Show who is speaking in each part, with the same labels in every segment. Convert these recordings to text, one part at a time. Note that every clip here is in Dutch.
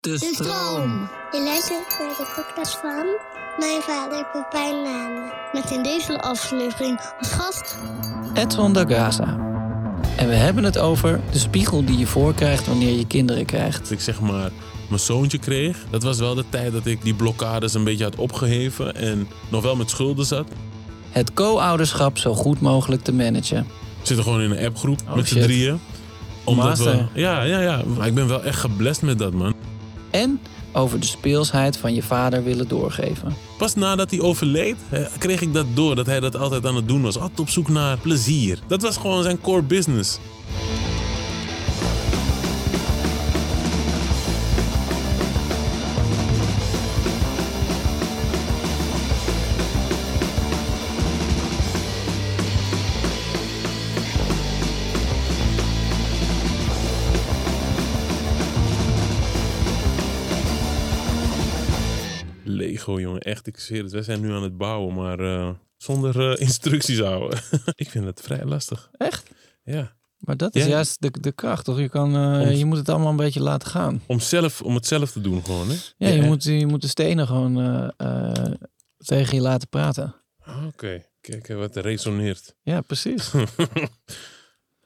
Speaker 1: De stroom.
Speaker 2: Je luistert naar de podcast van mijn vader Pepijn Nane. Met in deze aflevering als gast
Speaker 1: Edson da Gaza. En we hebben het over de spiegel die je voorkrijgt wanneer je kinderen krijgt.
Speaker 3: Dat ik zeg maar mijn zoontje kreeg. Dat was wel de tijd dat ik die blokkades een beetje had opgeheven en nog wel met schulden zat.
Speaker 1: Het co-ouderschap zo goed mogelijk te managen.
Speaker 3: We zitten gewoon in een appgroep
Speaker 1: Oh,
Speaker 3: met z'n drieën. Omdat we,
Speaker 1: Master.
Speaker 3: ja, ja, ja. Maar ik ben wel echt geblest met dat, man.
Speaker 1: En over de speelsheid van je vader willen doorgeven.
Speaker 3: Pas nadat hij overleed, kreeg ik dat door. Dat hij dat altijd aan het doen was. Altijd op zoek naar plezier. Dat was gewoon zijn core business. Jongen. Echt, ik zweer het. Wij zijn nu aan het bouwen, maar eh, zonder eh, instructies houden. ik vind het vrij lastig.
Speaker 1: Echt?
Speaker 3: Ja.
Speaker 1: Maar dat is
Speaker 3: Ja.
Speaker 1: juist de, de kracht, toch? Je, kan, eh,
Speaker 3: Om-
Speaker 1: je moet het allemaal een beetje laten gaan.
Speaker 3: Om, zelf, om het zelf te doen gewoon, hè?
Speaker 1: Ja, je,
Speaker 3: hè?
Speaker 1: moet, je moet de stenen gewoon tegen je laten praten.
Speaker 3: Ah, Oké, kijk eh, wat er resoneert.
Speaker 1: Ja, precies.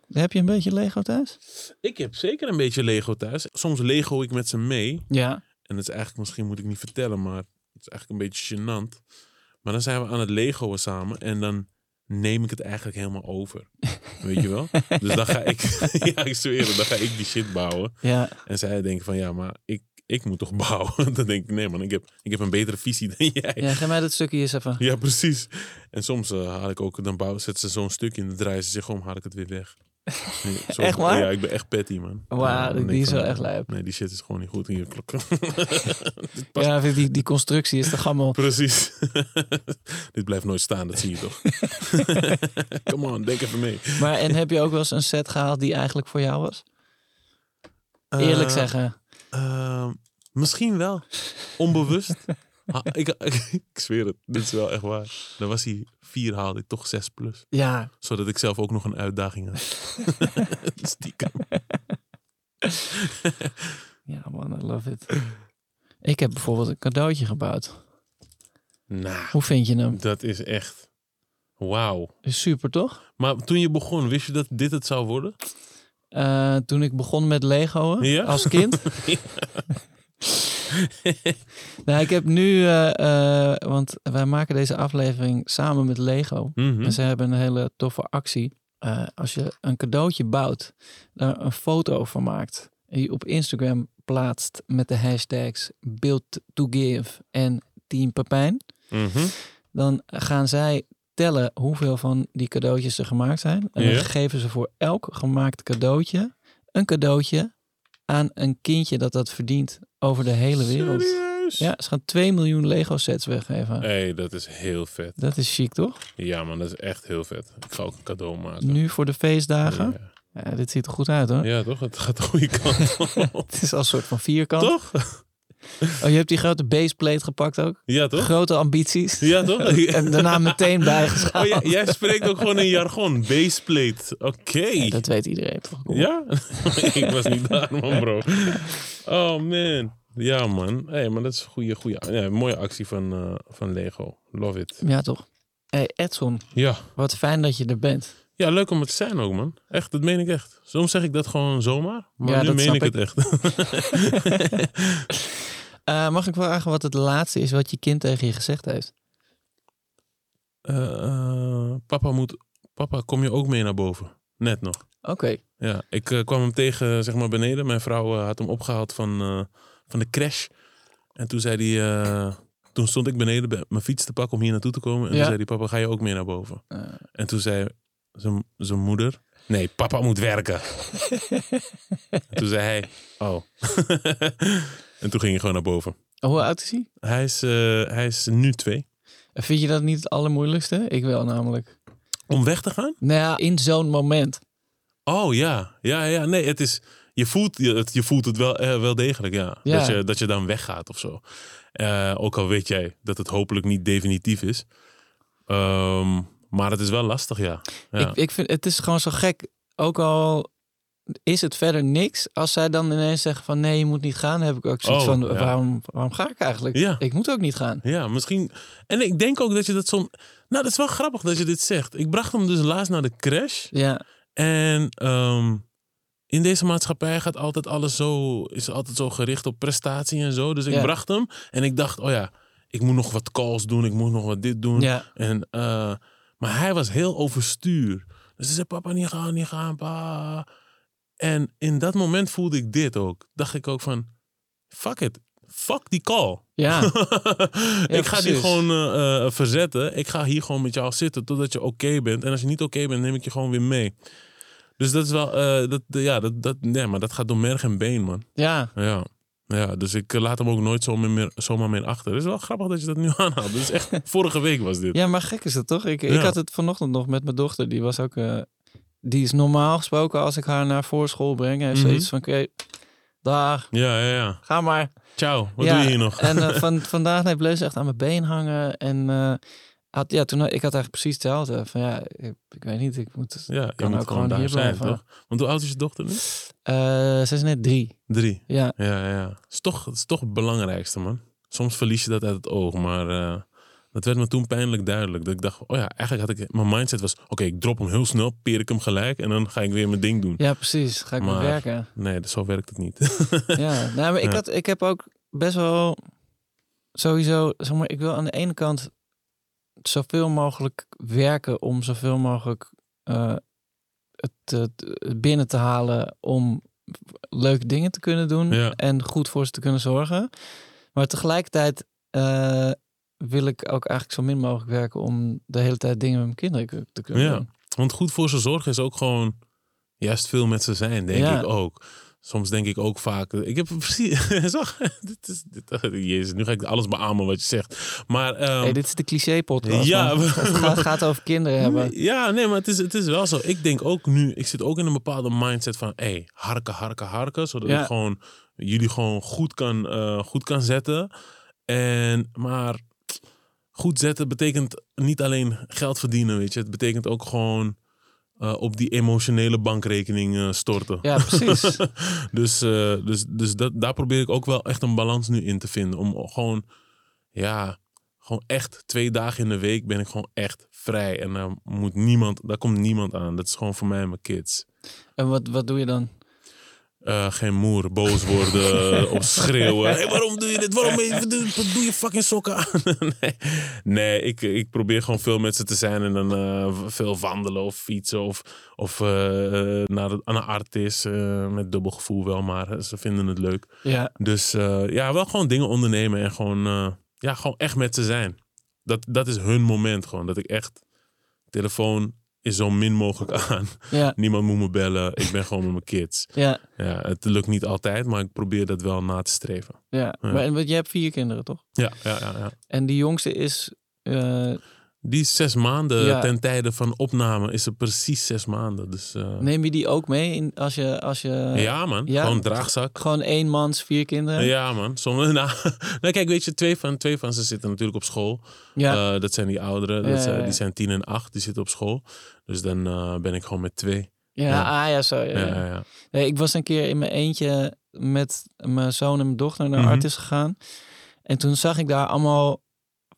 Speaker 1: Heb je een beetje Lego thuis?
Speaker 3: ik heb zeker een beetje Lego thuis. Soms Lego ik met ze mee.
Speaker 1: Ja.
Speaker 3: En dat is eigenlijk, misschien moet ik niet vertellen, maar is eigenlijk een beetje gênant. Maar dan zijn we aan het Legoen samen en dan neem ik het eigenlijk helemaal over. Weet je wel? Dus dan ga ik, ja, ik zweer het, dan ga ik die shit bouwen.
Speaker 1: Ja,
Speaker 3: En zij denken van, ja, maar ik, ik moet toch bouwen? Dan denk ik, nee man, ik heb, ik heb een betere visie dan jij.
Speaker 1: ja geef mij dat stukje eens even.
Speaker 3: Ja, precies. En soms eh, haal ik ook, dan bouw, zet ze zo'n stuk in, dan draaien ze zich om, haal ik het weer weg. Nee,
Speaker 1: Echt waar?
Speaker 3: Ja, ik ben echt petty, man.
Speaker 1: Wauw, die is wel echt lijp.
Speaker 3: Nee, die shit is gewoon niet goed in je klok.
Speaker 1: Ja, die, die constructie is te gammel.
Speaker 3: Precies. Dit blijft nooit staan, dat zie je toch? Come on, denk even mee.
Speaker 1: Maar en heb je ook wel eens een set gehaald die eigenlijk voor jou was? Eerlijk
Speaker 3: Eh,
Speaker 1: zeggen.
Speaker 3: eh, misschien wel. Onbewust. Ik, ik, zweer het, dit is wel echt waar. Dan was hij vier, haalde ik toch zes plus.
Speaker 1: Ja,
Speaker 3: Zodat ik zelf ook nog een uitdaging had. Stiekem.
Speaker 1: ja man, I love it. Ik heb bijvoorbeeld een cadeautje gebouwd.
Speaker 3: Nou,
Speaker 1: Hoe vind je hem?
Speaker 3: dat is echt... Wauw.
Speaker 1: Is super toch?
Speaker 3: Maar toen je begon, wist je dat dit het zou worden?
Speaker 1: Eh, toen ik begon met Lego
Speaker 3: Ja?
Speaker 1: als kind. nou, ik heb nu, eh, eh, want wij maken deze aflevering samen met Lego.
Speaker 3: Mhm.
Speaker 1: En ze hebben een hele toffe actie. Eh, als je een cadeautje bouwt, daar een foto van maakt. En die op Instagram plaatst met de hashtags build to give en Team Pepijn.
Speaker 3: Mhm.
Speaker 1: Dan gaan zij tellen hoeveel van die cadeautjes er gemaakt zijn. En dan geven ze voor elk gemaakt cadeautje een cadeautje aan een kindje dat dat verdient over de hele wereld.
Speaker 3: Serieus?
Speaker 1: Ja, ze gaan 2 miljoen Lego sets weggeven.
Speaker 3: hey, dat is heel vet.
Speaker 1: Dat is chic, toch?
Speaker 3: Ja, man, dat is echt heel vet. Ik ga ook een cadeau maken.
Speaker 1: Nu voor de feestdagen.
Speaker 3: Ja.
Speaker 1: Ja, dit ziet er goed uit, hoor.
Speaker 3: ja, toch? Het gaat de goede kant op.
Speaker 1: Het is al een soort van vierkant.
Speaker 3: toch?
Speaker 1: Oh, je hebt die grote baseplate gepakt ook.
Speaker 3: Ja, toch?
Speaker 1: Grote ambities.
Speaker 3: Ja, toch?
Speaker 1: En daarna meteen
Speaker 3: Oh,
Speaker 1: bijgeschaald.
Speaker 3: ja, jij spreekt ook gewoon in jargon. Baseplate. Oké.
Speaker 1: Ja, dat weet iedereen toch? Kom.
Speaker 3: Ja? ik was niet daar, man, bro. Oh, man. Ja, man. Hey, maar dat is een goede, goede, ja, mooie actie van, eh, van Lego. Love it.
Speaker 1: Ja, toch? Hey Edson,
Speaker 3: Ja,
Speaker 1: wat fijn dat je er bent.
Speaker 3: Ja, leuk om het te zijn ook, man. Echt, dat meen ik echt. Soms zeg ik dat gewoon zomaar, maar
Speaker 1: Ja,
Speaker 3: nu meen ik het echt.
Speaker 1: Eh, mag ik vragen wat het laatste is wat je kind tegen je gezegd heeft?
Speaker 3: Eh, papa moet... Papa, kom je ook mee naar boven? Net nog.
Speaker 1: Oké.
Speaker 3: Ja, ik kwam hem tegen, zeg maar, beneden. Mijn vrouw had hem opgehaald van, van de crash. En toen zei hij... eh, toen stond ik beneden bij mijn fiets te pakken om hier naartoe te komen. En
Speaker 1: Ja.
Speaker 3: toen zei hij, papa, ga je ook mee naar boven?
Speaker 1: Eh,
Speaker 3: En toen zei zijn, moeder... Nee, papa moet werken. en toen zei hij... Oh. en toen ging hij gewoon naar boven.
Speaker 1: hoe oud is hij?
Speaker 3: Hij is, eh, hij is nu twee.
Speaker 1: Vind je dat niet het allermoeilijkste? Ik wel namelijk.
Speaker 3: Om weg te gaan?
Speaker 1: Nou ja, in zo'n moment.
Speaker 3: Oh ja, ja, ja. Nee, het is. Je voelt, je, het, je voelt het wel, eh, wel degelijk, ja.
Speaker 1: Ja.
Speaker 3: Dat, je, dat je dan weggaat of zo. Eh, ook al weet jij dat het hopelijk niet definitief is. Ehm, maar het is wel lastig, ja. ja.
Speaker 1: Ik, ik vind het is gewoon zo gek. Ook al is het verder niks. Als zij dan ineens zeggen van nee, je moet niet gaan. Heb ik ook zoiets
Speaker 3: Oh,
Speaker 1: van
Speaker 3: ja.
Speaker 1: waarom, waarom ga ik eigenlijk?
Speaker 3: Ja.
Speaker 1: Ik moet ook niet gaan.
Speaker 3: Ja, misschien. En ik denk ook dat je dat soms. Nou, dat is wel grappig dat je dit zegt. Ik bracht hem dus laatst naar de crash.
Speaker 1: Ja,
Speaker 3: En ehm, in deze maatschappij gaat altijd alles zo, is altijd zo gericht op prestatie en zo. Dus ik
Speaker 1: Ja.
Speaker 3: bracht hem en ik dacht, oh ja, ik moet nog wat calls doen, ik moet nog wat dit doen.
Speaker 1: ja.
Speaker 3: En, eh, maar hij was heel overstuur. Dus hij zei, papa, niet gaan, niet gaan, pa. En in dat moment voelde ik dit ook. Dacht ik ook van, fuck it. Fuck die call.
Speaker 1: Ja.
Speaker 3: ik ga die gewoon eh, eh, verzetten. Ik ga hier gewoon met jou zitten totdat je oké bent. En als je niet oké bent, neem ik je gewoon weer mee. Dus dat is wel, eh, dat, ja, dat, dat, nee, maar dat gaat door merg en been, man.
Speaker 1: ja.
Speaker 3: Ja. Ja, dus ik eh, laat hem ook nooit zomaar meer, zomaar meer achter. Het is wel grappig dat je dat nu aanhaalt. Dus echt, vorige week was dit.
Speaker 1: Ja, maar gek is dat toch? Ik, ik had het vanochtend nog met mijn dochter. Die was ook. eh, die is normaal gesproken als ik haar naar voorschool breng. Heeft
Speaker 3: Mhm.
Speaker 1: zoiets van: oké, dag,
Speaker 3: Ja, ja, ja.
Speaker 1: ga maar.
Speaker 3: Ciao, wat
Speaker 1: Ja,
Speaker 3: doe je hier nog?
Speaker 1: En van, vandaag nee, bleef ze echt aan mijn been hangen. En had, ja, toen, ik had eigenlijk precies hetzelfde. Van ja, ik, ik weet niet, ik moet.
Speaker 3: ja,
Speaker 1: kan
Speaker 3: moet
Speaker 1: ook
Speaker 3: gewoon
Speaker 1: gewoon
Speaker 3: daar
Speaker 1: hier
Speaker 3: zijn,
Speaker 1: blijven.
Speaker 3: toch? Want hoe oud is je dochter nu?
Speaker 1: Eh, ze is net drie.
Speaker 3: Drie.
Speaker 1: Ja,
Speaker 3: Ja, ja. Het is toch, het is toch het belangrijkste, man. Soms verlies je dat uit het oog, maar eh, dat werd me toen pijnlijk duidelijk. Dat ik dacht, oh ja, eigenlijk had ik, mijn mindset was, oké, ik drop hem heel snel, peer ik hem gelijk en dan ga ik weer mijn ding doen.
Speaker 1: ja precies. Ga ik maar
Speaker 3: Maar-
Speaker 1: werken.
Speaker 3: Nee, dus zo werkt het niet.
Speaker 1: Ja, nou, maar ik,
Speaker 3: Ja.
Speaker 1: had, ik heb ook best wel sowieso, zeg maar, ik wil aan de ene kant zoveel mogelijk werken om zoveel mogelijk eh, het, het binnen te halen om leuke dingen te kunnen doen
Speaker 3: Ja.
Speaker 1: en goed voor ze te kunnen zorgen. Maar tegelijkertijd eh, wil ik ook eigenlijk zo min mogelijk werken om de hele tijd dingen met mijn kinderen te kunnen
Speaker 3: Ja.
Speaker 1: doen.
Speaker 3: Want goed voor ze zorgen is ook gewoon juist veel met ze zijn, denk
Speaker 1: Ja.
Speaker 3: ik ook. Soms denk ik ook vaak. Ik heb precies. Zag, dit is, dit, jezus, nu ga ik alles beamen wat je zegt. Maar. ehm,
Speaker 1: hey, dit is de cliché-podcast.
Speaker 3: Ja,
Speaker 1: Het gaat, over kinderen hebben.
Speaker 3: Ja, nee, maar het is, het is wel zo. Ik denk ook nu, ik zit ook in een bepaalde mindset van, hé, hey, harken, harken, harken. Zodat
Speaker 1: Ja.
Speaker 3: ik gewoon jullie gewoon goed kan, eh, goed kan zetten. En, maar goed zetten betekent niet alleen geld verdienen, weet je. Het betekent ook gewoon eh, op die emotionele bankrekening eh, storten.
Speaker 1: Ja, precies.
Speaker 3: dus eh, dus, dus dat, daar probeer ik ook wel echt een balans nu in te vinden. Om gewoon, ja, gewoon echt twee dagen in de week ben ik gewoon echt vrij. En daar moet niemand, daar komt niemand aan. Dat is gewoon voor mij en mijn kids.
Speaker 1: En wat, wat doe je dan?
Speaker 3: Eh, geen moer, boos worden of schreeuwen. Hey, waarom doe je dit? Waarom doe, je fucking sokken aan? nee, nee ik, ik probeer gewoon veel met ze te zijn en dan eh, veel wandelen of fietsen of, of eh, naar, de- aan een artis eh, met dubbel gevoel wel, maar ze vinden het leuk.
Speaker 1: Ja,
Speaker 3: Dus ja, wel gewoon dingen ondernemen en gewoon, ja, gewoon echt met ze zijn. Dat, dat is hun moment gewoon. Dat ik echt, telefoon is zo min mogelijk aan.
Speaker 1: ja,
Speaker 3: Niemand moet me bellen. Ik ben gewoon met mijn kids.
Speaker 1: ja,
Speaker 3: Ja, het lukt niet altijd, maar ik probeer dat wel na te streven.
Speaker 1: ja.
Speaker 3: Ja.
Speaker 1: Maar en, want je hebt vier kinderen, toch?
Speaker 3: Ja, ja, ja. ja.
Speaker 1: En die jongste is... eh,
Speaker 3: Die zes maanden
Speaker 1: Ja.
Speaker 3: ten tijde van opname is er precies zes maanden. Dus eh,
Speaker 1: neem je die ook mee in, als je... Als je
Speaker 3: ja man,
Speaker 1: ja.
Speaker 3: gewoon draagzak.
Speaker 1: Gewoon één mans, vier kinderen?
Speaker 3: Ja man, soms, nou, nou kijk weet je, twee van, twee van ze zitten natuurlijk op school.
Speaker 1: Ja,
Speaker 3: Eh, dat zijn die ouderen, dat zijn, die zijn tien en acht, die zitten op school. Dus dan eh, ben ik gewoon met twee.
Speaker 1: ja,
Speaker 3: ja.
Speaker 1: ah ja, zo. Ja,
Speaker 3: Ja.
Speaker 1: Nee, ik was een keer in mijn eentje met mijn zoon en mijn dochter naar
Speaker 3: Mhm.
Speaker 1: Artis gegaan. En toen zag ik daar allemaal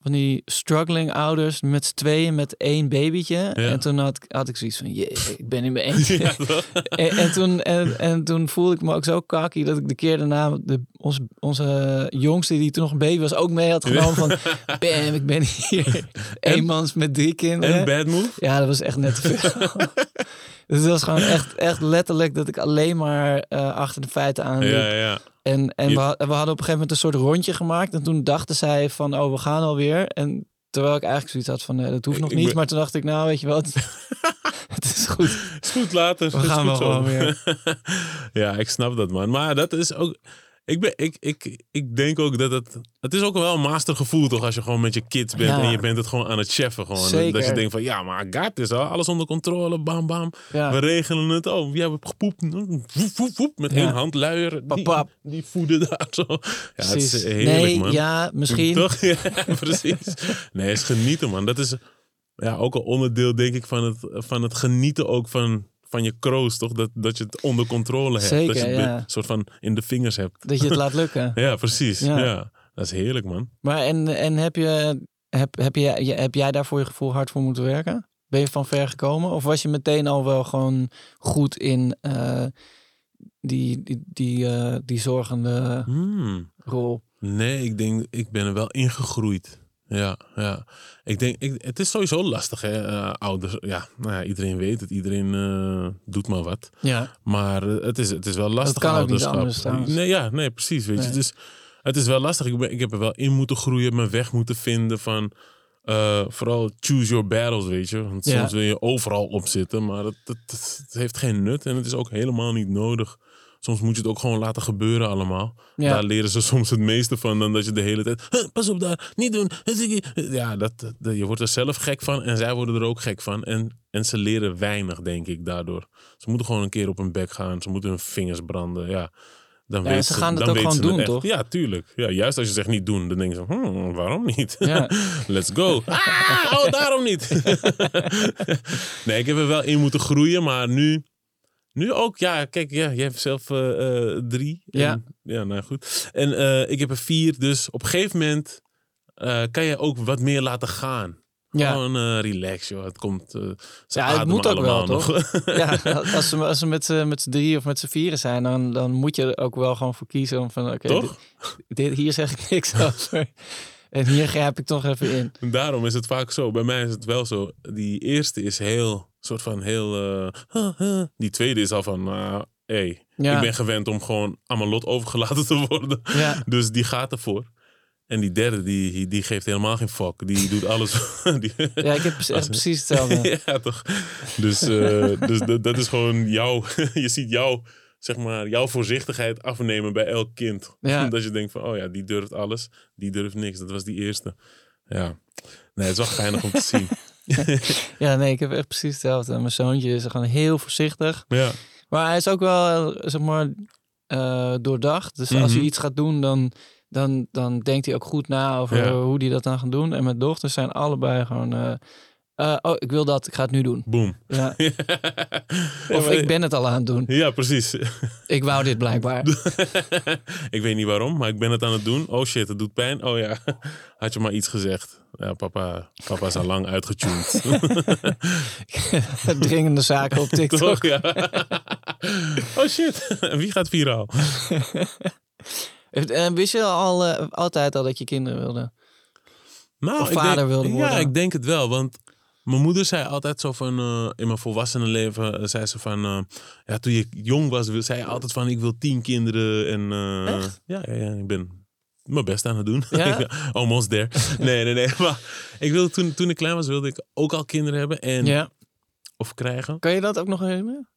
Speaker 1: van die struggling ouders met z'n tweeën met één babytje. En toen had, had ik zoiets van, jee, ik ben in mijn eentje.
Speaker 3: Ja,
Speaker 1: en, en, toen, en, en toen voelde ik me ook zo kakkie dat ik de keer daarna de, onze, onze jongste, die toen nog een baby was, ook mee had genomen van, bam, ik ben hier. Eenmans met drie kinderen.
Speaker 3: En bad move?
Speaker 1: Ja, dat was echt net te veel. dus dat was gewoon echt, echt letterlijk dat ik alleen maar eh, achter de feiten aan
Speaker 3: Ja, ja.
Speaker 1: En, en we, ha- we hadden op een gegeven moment een soort rondje gemaakt. En toen dachten zij van, oh, we gaan alweer. En terwijl ik eigenlijk zoiets had van, dat hoeft nog
Speaker 3: Ik
Speaker 1: niet.
Speaker 3: ben-
Speaker 1: Maar toen dacht ik, nou, weet je wat, het is goed.
Speaker 3: Is goed later.
Speaker 1: We
Speaker 3: is
Speaker 1: gaan wel weer.
Speaker 3: ja, ik snap dat, man. Maar dat is ook... Ik, ben, ik, ik, ik denk ook dat het... Het is ook wel een mastergevoel, toch? Als je gewoon met je kids bent
Speaker 1: Ja.
Speaker 3: en je bent het gewoon aan het cheffen. Gewoon.
Speaker 1: Zeker.
Speaker 3: Dat je denkt van, ja, maar I got this. al. Alles onder controle, bam, bam.
Speaker 1: Ja.
Speaker 3: We regelen het. Oh, wie hebben gepoept? Met
Speaker 1: Ja.
Speaker 3: één hand luier. Die,
Speaker 1: Pap,
Speaker 3: die voeden daar zo. Ja, het
Speaker 1: Precies.
Speaker 3: is heerlijk,
Speaker 1: nee,
Speaker 3: man.
Speaker 1: ja, misschien.
Speaker 3: Toch? Ja, precies. Nee, het is genieten, man. Dat is ja, ook een onderdeel, denk ik, van het, van het genieten ook van, van je kroost, toch? Dat, dat je het onder controle hebt.
Speaker 1: Zeker,
Speaker 3: dat je het
Speaker 1: ja.
Speaker 3: een soort van in de vingers hebt.
Speaker 1: Dat je het laat lukken.
Speaker 3: Ja, precies.
Speaker 1: Ja.
Speaker 3: Ja. Dat is heerlijk, man.
Speaker 1: Maar en, en heb, je, heb, heb, je, je- heb jij daar voor je gevoel hard voor moeten werken? Ben je van ver gekomen? Of was je meteen al wel gewoon goed in eh, die, die, die, eh, die zorgende
Speaker 3: Hmm.
Speaker 1: rol?
Speaker 3: Nee, ik denk, ik ben er wel ingegroeid. Ja, ja. Ik denk, ik, het is sowieso lastig, hè. eh, ouders, ja, nou ja, iedereen weet het. Iedereen eh, doet maar wat.
Speaker 1: Ja.
Speaker 3: Maar eh, het is, het is wel lastig
Speaker 1: kan ook niet
Speaker 3: ouderschap.
Speaker 1: anders
Speaker 3: nee, ja, nee, precies. Weet
Speaker 1: Nee.
Speaker 3: je. Dus het is wel lastig. Ik, ben, ik heb er wel in moeten groeien, mijn weg moeten vinden van... vooral choose your battles, weet je. Want
Speaker 1: Ja.
Speaker 3: soms wil je overal op zitten, maar het, het- het heeft geen nut. En het is ook helemaal niet nodig. Soms moet je het ook gewoon laten gebeuren allemaal.
Speaker 1: Ja.
Speaker 3: Daar leren ze soms het meeste van dan dat je de hele tijd... "Huh, pas op daar, niet doen. Ja, dat, dat- je wordt er zelf gek van en zij worden er ook gek van. En, en ze leren weinig, denk ik, daardoor. Ze moeten gewoon een keer op hun bek gaan. Ze moeten hun vingers branden, ja. Dan
Speaker 1: Ja, ze gaan het
Speaker 3: dan
Speaker 1: ook gewoon
Speaker 3: ze
Speaker 1: doen,
Speaker 3: echt.
Speaker 1: toch?
Speaker 3: Ja, tuurlijk. Ja, juist als je zegt niet doen, dan denk je zo, hmm, waarom niet?
Speaker 1: Ja.
Speaker 3: Let's go. Ah, oh, daarom niet. nee, ik heb er wel in moeten groeien, maar nu... Nu ook, ja, kijk, ja, jij hebt zelf eh, eh, drie.
Speaker 1: Ja.
Speaker 3: En, ja, nou goed. En eh, ik heb er vier, dus op een gegeven moment kan je ook wat meer laten gaan.
Speaker 1: Ja.
Speaker 3: Gewoon eh, relax, joh. Het komt.
Speaker 1: Ja, het moet ook wel,
Speaker 3: nog.
Speaker 1: Ja, als ze, als ze met z'n met drie of met z'n vieren zijn, dan, dan moet je er ook wel gewoon voor kiezen. Om van, oké,
Speaker 3: Toch?
Speaker 1: dit, hier zeg ik niks over. En hier grijp ik toch even in.
Speaker 3: En daarom is het vaak zo. Bij mij is het wel zo. Die eerste is heel, soort van heel. eh, huh, huh. Die tweede is al van, nou, hey,
Speaker 1: Ja.
Speaker 3: ik ben gewend om gewoon aan mijn lot overgelaten te worden.
Speaker 1: Ja.
Speaker 3: Dus die gaat ervoor. En die derde, die, die geeft helemaal geen fuck. Die doet alles. die,
Speaker 1: Ja, ik heb echt precies hetzelfde.
Speaker 3: ja, toch? Dus, eh, dus dat, is gewoon jouw. je ziet jou, zeg maar, jouw voorzichtigheid afnemen bij elk kind.
Speaker 1: Ja.
Speaker 3: Dat je denkt van, oh ja, die durft alles, die durft niks. Dat was die eerste. Ja. Nee, het is wel geinig om te zien.
Speaker 1: Ja, nee, ik heb echt precies hetzelfde. Mijn zoontje is gewoon heel voorzichtig.
Speaker 3: Ja.
Speaker 1: Maar hij is ook wel, zeg maar, eh, doordacht. Dus als hij
Speaker 3: Mhm.
Speaker 1: iets gaat doen, dan, dan, dan denkt hij ook goed na over
Speaker 3: Ja.
Speaker 1: hoe hij dat dan gaat doen. En mijn dochters zijn allebei gewoon... eh, eh, oh, ik wil dat, ik ga het nu doen.
Speaker 3: Boom.
Speaker 1: Ja.
Speaker 3: Ja,
Speaker 1: Of ik ben het al aan het doen.
Speaker 3: Ja, precies.
Speaker 1: Ik wou dit blijkbaar.
Speaker 3: ik weet niet waarom, maar ik ben het aan het doen. Oh shit, het doet pijn. Oh ja, had je maar iets gezegd. Ja, papa, papa is al lang uitgetuned.
Speaker 1: Dringende zaken op TikTok.
Speaker 3: Toch? Ja. oh shit, wie gaat viraal?
Speaker 1: Wist je al eh, altijd al dat je kinderen wilde?
Speaker 3: Nou,
Speaker 1: Of vader
Speaker 3: denk-
Speaker 1: wilde worden.
Speaker 3: Ja, ik denk het wel. Want mijn moeder zei altijd zo van... eh, in mijn volwassenenleven eh, zei ze van... ja, toen je jong was, zei je altijd van... Ik wil tien kinderen. En, ja, ja, ik ben mijn best aan het doen.
Speaker 1: Ja?
Speaker 3: Almost there. Nee, nee, nee. Maar ik wilde, toen, toen ik klein was, wilde ik ook al kinderen hebben. En,
Speaker 1: Ja.
Speaker 3: Of krijgen.
Speaker 1: Kan je dat ook nog herinneren?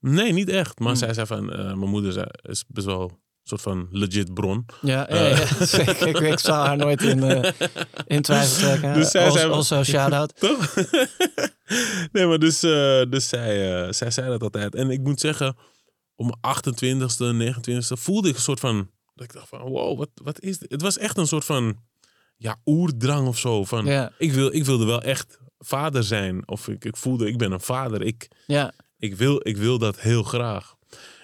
Speaker 3: Nee, niet echt. Maar
Speaker 1: Hmm.
Speaker 3: zij zei van... eh, mijn moeder zei, is best wel een soort van legit bron.
Speaker 1: Ja, ja,
Speaker 3: Eh.
Speaker 1: zeker. Ik, ik zal haar nooit in, eh, in twijfel trekken.
Speaker 3: Dus zij
Speaker 1: also,
Speaker 3: zei-
Speaker 1: also shout-out.
Speaker 3: Toch? nee, maar dus, dus zij, zij zei dat altijd. En ik moet zeggen, op mijn 28ste, 29ste voelde ik een soort van... Dat ik dacht van, wow, wat, wat is dit? Het was echt een soort van, ja, oerdrang of zo. Van,
Speaker 1: Ja.
Speaker 3: ik, wil, ik wilde wel echt vader zijn. Of ik, ik voelde, ik ben een vader. Ik,
Speaker 1: Ja,
Speaker 3: ik, wil, ik wil dat heel graag.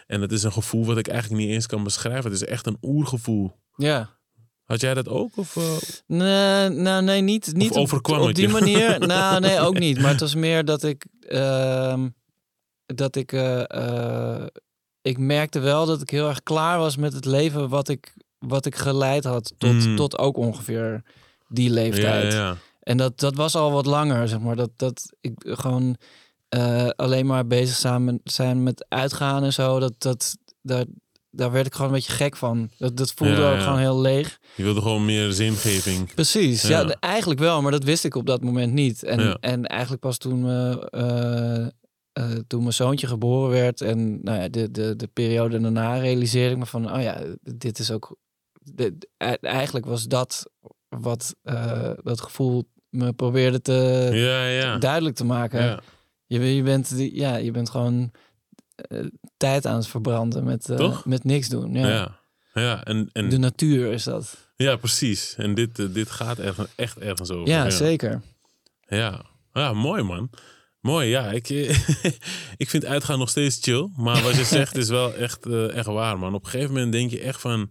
Speaker 3: En het is een gevoel wat ik eigenlijk niet eens kan beschrijven. Het is echt een oergevoel.
Speaker 1: ja.
Speaker 3: Had jij dat ook? Of, eh,
Speaker 1: Nee, nou, nee, niet, niet op- op,
Speaker 3: het
Speaker 1: die manier. nou, nee, ook niet. Maar het was meer dat ik, ehm, dat ik, eh, eh, ik merkte wel dat ik heel erg klaar was met het leven wat ik, wat ik geleid had tot,
Speaker 3: Mm.
Speaker 1: tot ook ongeveer die leeftijd.
Speaker 3: ja, ja.
Speaker 1: En dat, dat was al wat langer, zeg maar. Dat, dat ik gewoon eh, alleen maar bezig zijn, zijn met uitgaan en zo. Dat, dat, daar, daar werd ik gewoon een beetje gek van. Dat, dat voelde
Speaker 3: Ja,
Speaker 1: ook gewoon heel leeg.
Speaker 3: Je wilde gewoon meer zingeving.
Speaker 1: Precies, ja. Eigenlijk wel, maar dat wist ik op dat moment niet. En, en eigenlijk pas toen, me, eh, eh, toen mijn zoontje geboren werd en nou ja, de, de, de periode daarna realiseerde ik me van, oh ja, dit is ook, dit, e- eigenlijk was dat wat eh, dat gevoel me probeerde te
Speaker 3: Ja, ja.
Speaker 1: duidelijk te maken. Je, je, bent, ja, je bent gewoon eh, tijd aan het verbranden met, met niks doen. Ja.
Speaker 3: Ja. Ja, en, en,
Speaker 1: De natuur is dat.
Speaker 3: ja, precies. En dit, dit gaat ergens, echt ergens over.
Speaker 1: Ja, zeker.
Speaker 3: Ja. ja, mooi man. Mooi, ja. Ik, eh, ik vind uitgaan nog steeds chill. Maar wat je zegt is wel echt, eh, echt waar, man. Op een gegeven moment denk je echt van...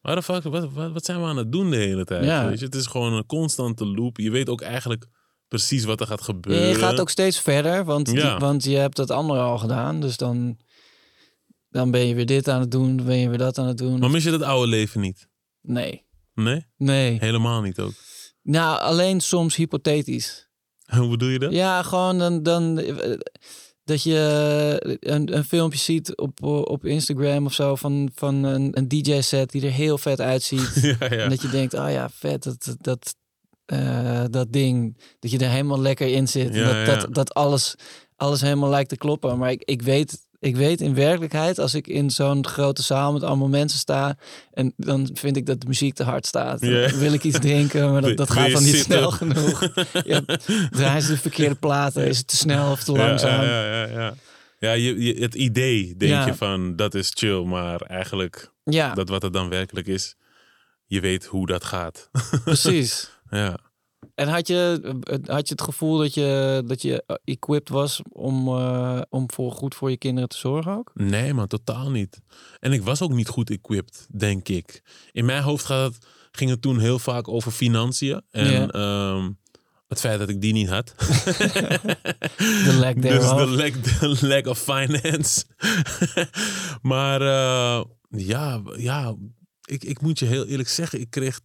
Speaker 3: Waar de fuck, wat, wat, wat zijn we aan het doen de hele tijd?
Speaker 1: Ja.
Speaker 3: Weet je? Het is gewoon een constante loop. Je weet ook eigenlijk precies wat er gaat gebeuren.
Speaker 1: Je gaat ook steeds verder, want, die- want je hebt dat andere al gedaan. Dus dan, dan ben je weer dit aan het doen, dan ben je weer dat aan het doen.
Speaker 3: Maar mis je dat oude leven niet?
Speaker 1: Nee,
Speaker 3: Nee?
Speaker 1: nee.
Speaker 3: Helemaal niet ook.
Speaker 1: Nou, alleen soms hypothetisch.
Speaker 3: Hoe bedoel je dat?
Speaker 1: Ja, gewoon dan, dan dat je een, een filmpje ziet op, op Instagram of zo van, van een, een DJ-set die er heel vet uitziet.
Speaker 3: ja, ja.
Speaker 1: En dat je denkt, oh ja, vet, dat, dat, eh, dat ding. Dat je er helemaal lekker in zit. En dat, dat, dat alles, alles helemaal lijkt te kloppen. Maar ik, ik, weet, ik weet in werkelijkheid, als ik in zo'n grote zaal met allemaal mensen sta... en dan vind ik dat de muziek te hard staat. Dan wil ik iets drinken, maar dat, gaat dan niet snel genoeg. ja, draaien ze de verkeerde platen? Is het te snel of te langzaam?
Speaker 3: Ja, ja, ja, ja. ja je, je- het idee denk je van dat is chill, maar eigenlijk
Speaker 1: Ja,
Speaker 3: dat wat het dan werkelijk is, je weet hoe dat gaat.
Speaker 1: precies.
Speaker 3: ja.
Speaker 1: En had je, had je het gevoel dat je, dat je equipped was om, eh, om voor, goed voor je kinderen te zorgen ook?
Speaker 3: Nee, man, totaal niet. En ik was ook niet goed equipped, denk ik. In mijn hoofd gaat het, ging het toen heel vaak over financiën. En
Speaker 1: Ja.
Speaker 3: ehm, het feit dat ik die niet had.
Speaker 1: De lack
Speaker 3: dus
Speaker 1: thereof.
Speaker 3: de lack, de lack of finance. maar eh, ja, ja ik, ik moet je heel eerlijk zeggen, ik kreeg.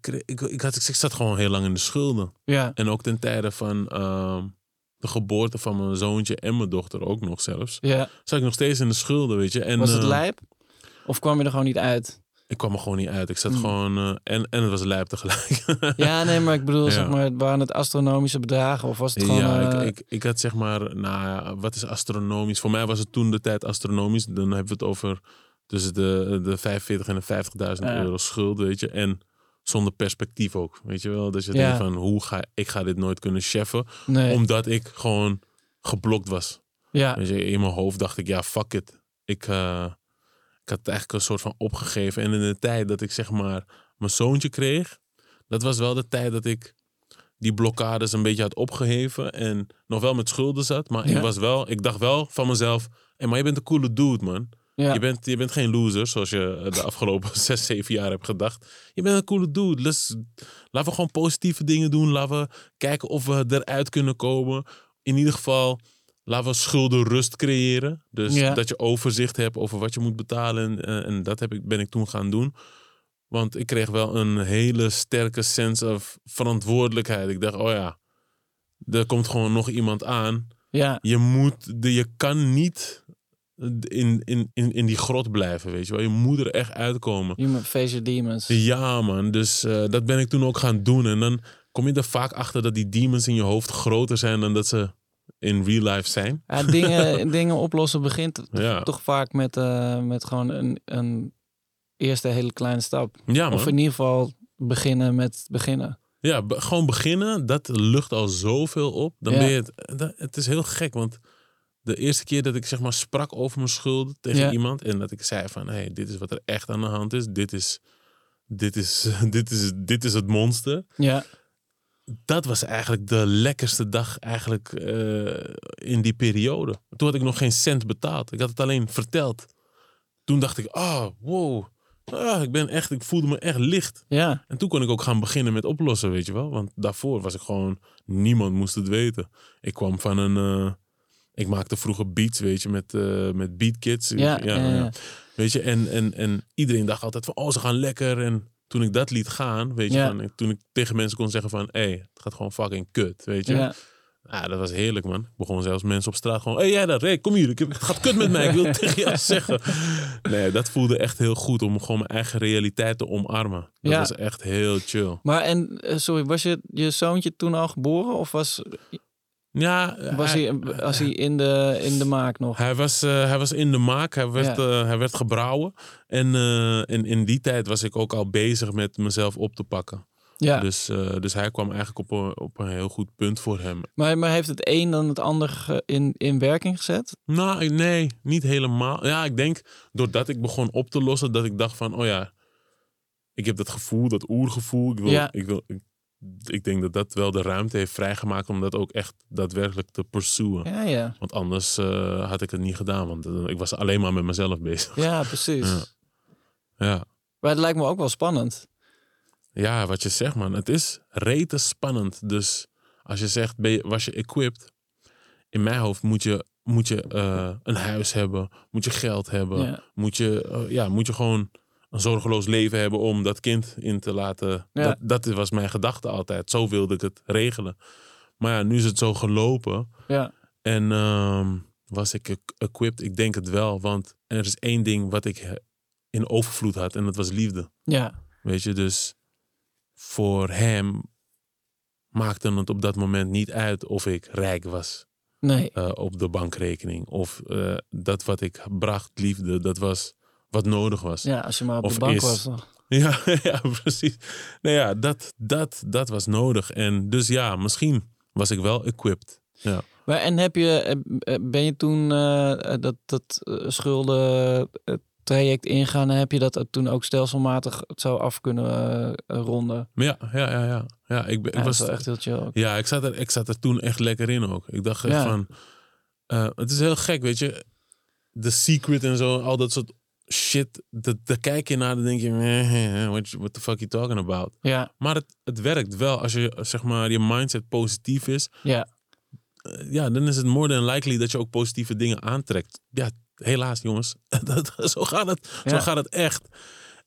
Speaker 3: Ik, ik, ik, had, ik zat gewoon heel lang in de schulden.
Speaker 1: Ja,
Speaker 3: En ook ten tijde van ehm, de geboorte van mijn zoontje en mijn dochter ook nog zelfs.
Speaker 1: ja.
Speaker 3: Zat ik nog steeds in de schulden, weet je. En,
Speaker 1: Was het
Speaker 3: eh,
Speaker 1: lijp? Of kwam je er gewoon niet uit?
Speaker 3: Ik kwam er gewoon niet uit. Ik zat
Speaker 1: Mm.
Speaker 3: gewoon... eh, en, en het was lijp tegelijk.
Speaker 1: Ja, nee, maar ik bedoel,
Speaker 3: Ja.
Speaker 1: zeg maar, waren het astronomische bedragen? Of was het gewoon...
Speaker 3: ja,
Speaker 1: eh,
Speaker 3: ik, ik, ik had zeg maar... Nou wat is astronomisch? Voor mij was het toen de tijd astronomisch. Dan hebben we het over tussen de, de 45 en de 50.000
Speaker 1: Ja.
Speaker 3: euro schuld, weet je. En zonder perspectief ook, weet je wel. Dat je
Speaker 1: Ja.
Speaker 3: denkt van, hoe ga ik ga dit nooit kunnen cheffen.
Speaker 1: nee.
Speaker 3: Omdat ik gewoon geblokt was.
Speaker 1: ja,
Speaker 3: Weet je, in mijn hoofd dacht ik, ja, fuck it. Ik, eh, ik had eigenlijk een soort van opgegeven. En in de tijd dat ik zeg maar mijn zoontje kreeg, dat was wel de tijd dat ik die blokkades een beetje had opgeheven. En nog wel met schulden zat. Maar
Speaker 1: Ja.
Speaker 3: ik was wel, ik dacht wel van mezelf, hey, maar je bent een coole dude, man.
Speaker 1: Ja.
Speaker 3: Je, bent, je bent geen loser, zoals je eh, de afgelopen zes, zeven jaar hebt gedacht. Je bent een coole dude. Dus laten we gewoon positieve dingen doen. Laten we kijken of we eruit kunnen komen. In ieder geval, laten we schuldenrust creëren. Dus
Speaker 1: Ja.
Speaker 3: dat je overzicht hebt over wat je moet betalen. En, eh, en dat heb ik, ben ik toen gaan doen. Want ik kreeg wel een hele sterke sense of verantwoordelijkheid. Ik dacht, oh ja, er komt gewoon nog iemand aan
Speaker 1: ja.
Speaker 3: je moet, de, je kan niet in, in, in, in die grot blijven, weet je wel. Je moet er echt uitkomen.
Speaker 1: Human face your demons.
Speaker 3: Ja, man. Dus eh, dat ben ik toen ook gaan doen. En dan kom je er vaak achter dat die demons in je hoofd groter zijn dan dat ze in real life zijn.
Speaker 1: Ja, dingen, dingen oplossen begint
Speaker 3: Ja.
Speaker 1: toch vaak met, eh, met gewoon een, een eerste hele kleine stap.
Speaker 3: Ja, man.
Speaker 1: Of in ieder geval beginnen met beginnen.
Speaker 3: Ja, gewoon beginnen, dat lucht al zoveel op. Dan
Speaker 1: Ja.
Speaker 3: ben je het, dat- het is heel gek, want de eerste keer dat ik zeg maar sprak over mijn schulden tegen
Speaker 1: Ja.
Speaker 3: iemand en dat ik zei van, hey, dit is wat er echt aan de hand is. Dit is, dit is, dit is, dit is het monster.
Speaker 1: Ja,
Speaker 3: Dat was eigenlijk de lekkerste dag eigenlijk eh, in die periode. Toen had ik nog geen cent betaald. Ik had het alleen verteld. Toen dacht ik, oh, wow, ah, ik ben echt, ik voelde me echt licht.
Speaker 1: Ja,
Speaker 3: En toen kon ik ook gaan beginnen met oplossen, weet je wel. Want daarvoor was ik gewoon, niemand moest het weten. Ik kwam van een, eh, ik maakte vroeger beats, weet je, met, eh met beatkids.
Speaker 1: ja, ja, ja.
Speaker 3: Weet je, en, en, en iedereen dacht altijd van, oh, ze gaan lekker. En toen ik dat liet gaan, weet je, van, toen ik tegen mensen kon zeggen van, hé, hey, het gaat gewoon fucking kut, weet je.
Speaker 1: ja.
Speaker 3: Ja, dat was heerlijk, man. Ik begon zelfs mensen op straat gewoon... Hé, hey, jij daar, hey, kom hier. Ik heb, het gaat kut met mij. Ik wil het tegen jou zeggen. Nee, dat voelde echt heel goed om gewoon mijn eigen realiteit te omarmen. Dat
Speaker 1: Ja.
Speaker 3: was echt heel chill.
Speaker 1: Maar en, eh, sorry, was je, je zoontje toen al geboren? Of was,
Speaker 3: Ja,
Speaker 1: was hij, was hij in, de, in de maak nog?
Speaker 3: Hij was, eh, hij was in de maak, hij werd, eh, hij werd gebrouwen. En eh, in, in die tijd was ik ook al bezig met mezelf op te pakken.
Speaker 1: Ja,
Speaker 3: Dus, dus hij kwam eigenlijk op een, op een heel goed punt voor hem.
Speaker 1: maar, maar heeft het een dan het ander in, in werking gezet?
Speaker 3: Nou, nee, niet helemaal. Ja, ik denk doordat ik begon op te lossen, dat ik dacht van, oh ja, ik heb dat gevoel, dat oergevoel. Ik, wil,
Speaker 1: Ja.
Speaker 3: ik, wil, ik, ik denk dat dat wel de ruimte heeft vrijgemaakt om dat ook echt daadwerkelijk te pursuen.
Speaker 1: Ja, ja.
Speaker 3: Want anders eh, had ik het niet gedaan, want eh, ik was alleen maar met mezelf bezig.
Speaker 1: Ja, precies.
Speaker 3: Ja. Ja.
Speaker 1: Maar het lijkt me ook wel spannend.
Speaker 3: Ja, wat je zegt, man. Het is rete spannend. Dus als je zegt, ben je, was je equipped? In mijn hoofd moet je, moet je eh, een huis hebben. Moet je geld hebben. Moet, je, ja, moet je gewoon een zorgeloos leven hebben om dat kind in te laten.
Speaker 1: Ja.
Speaker 3: Dat, dat was mijn gedachte altijd. Zo wilde ik het regelen. Maar ja, nu is het zo gelopen.
Speaker 1: Ja,
Speaker 3: En ehm, was ik e- equipped? Ik denk het wel. Want er is één ding wat ik in overvloed had. En dat was liefde.
Speaker 1: ja,
Speaker 3: Weet je, dus voor hem maakte het op dat moment niet uit of ik rijk was
Speaker 1: nee.
Speaker 3: eh, op de bankrekening. Of eh, dat wat ik bracht, liefde, dat was wat nodig was.
Speaker 1: Ja, als je maar op
Speaker 3: Of
Speaker 1: de bank
Speaker 3: is.
Speaker 1: was. toch?
Speaker 3: Ja, ja, precies. Nou ja, dat, dat, dat was nodig. En dus ja, misschien was ik wel equipped. Ja.
Speaker 1: Maar en heb je, eh, eh, ben je toen eh, dat, dat schulden traject ingaan en heb je dat toen ook stelselmatig zo af kunnen ronden?
Speaker 3: Ja, ja, ja, ja. ja ik,
Speaker 1: Ja,
Speaker 3: ik was
Speaker 1: echt heel chill. ook.
Speaker 3: Ja, ik zat, er, ik zat er toen echt lekker in ook. Ik dacht echt
Speaker 1: Ja.
Speaker 3: van... het is heel gek, weet je. The Secret en zo, al dat soort shit. Daar kijk je naar dan denk je... eh, what, what the fuck you talking about?
Speaker 1: Ja,
Speaker 3: Maar het, het werkt wel als je, zeg maar, je mindset positief is.
Speaker 1: ja,
Speaker 3: eh, ja, dan is het more than likely dat je ook positieve dingen aantrekt. Ja, helaas jongens. dat, zo, gaat het, zo gaat het echt.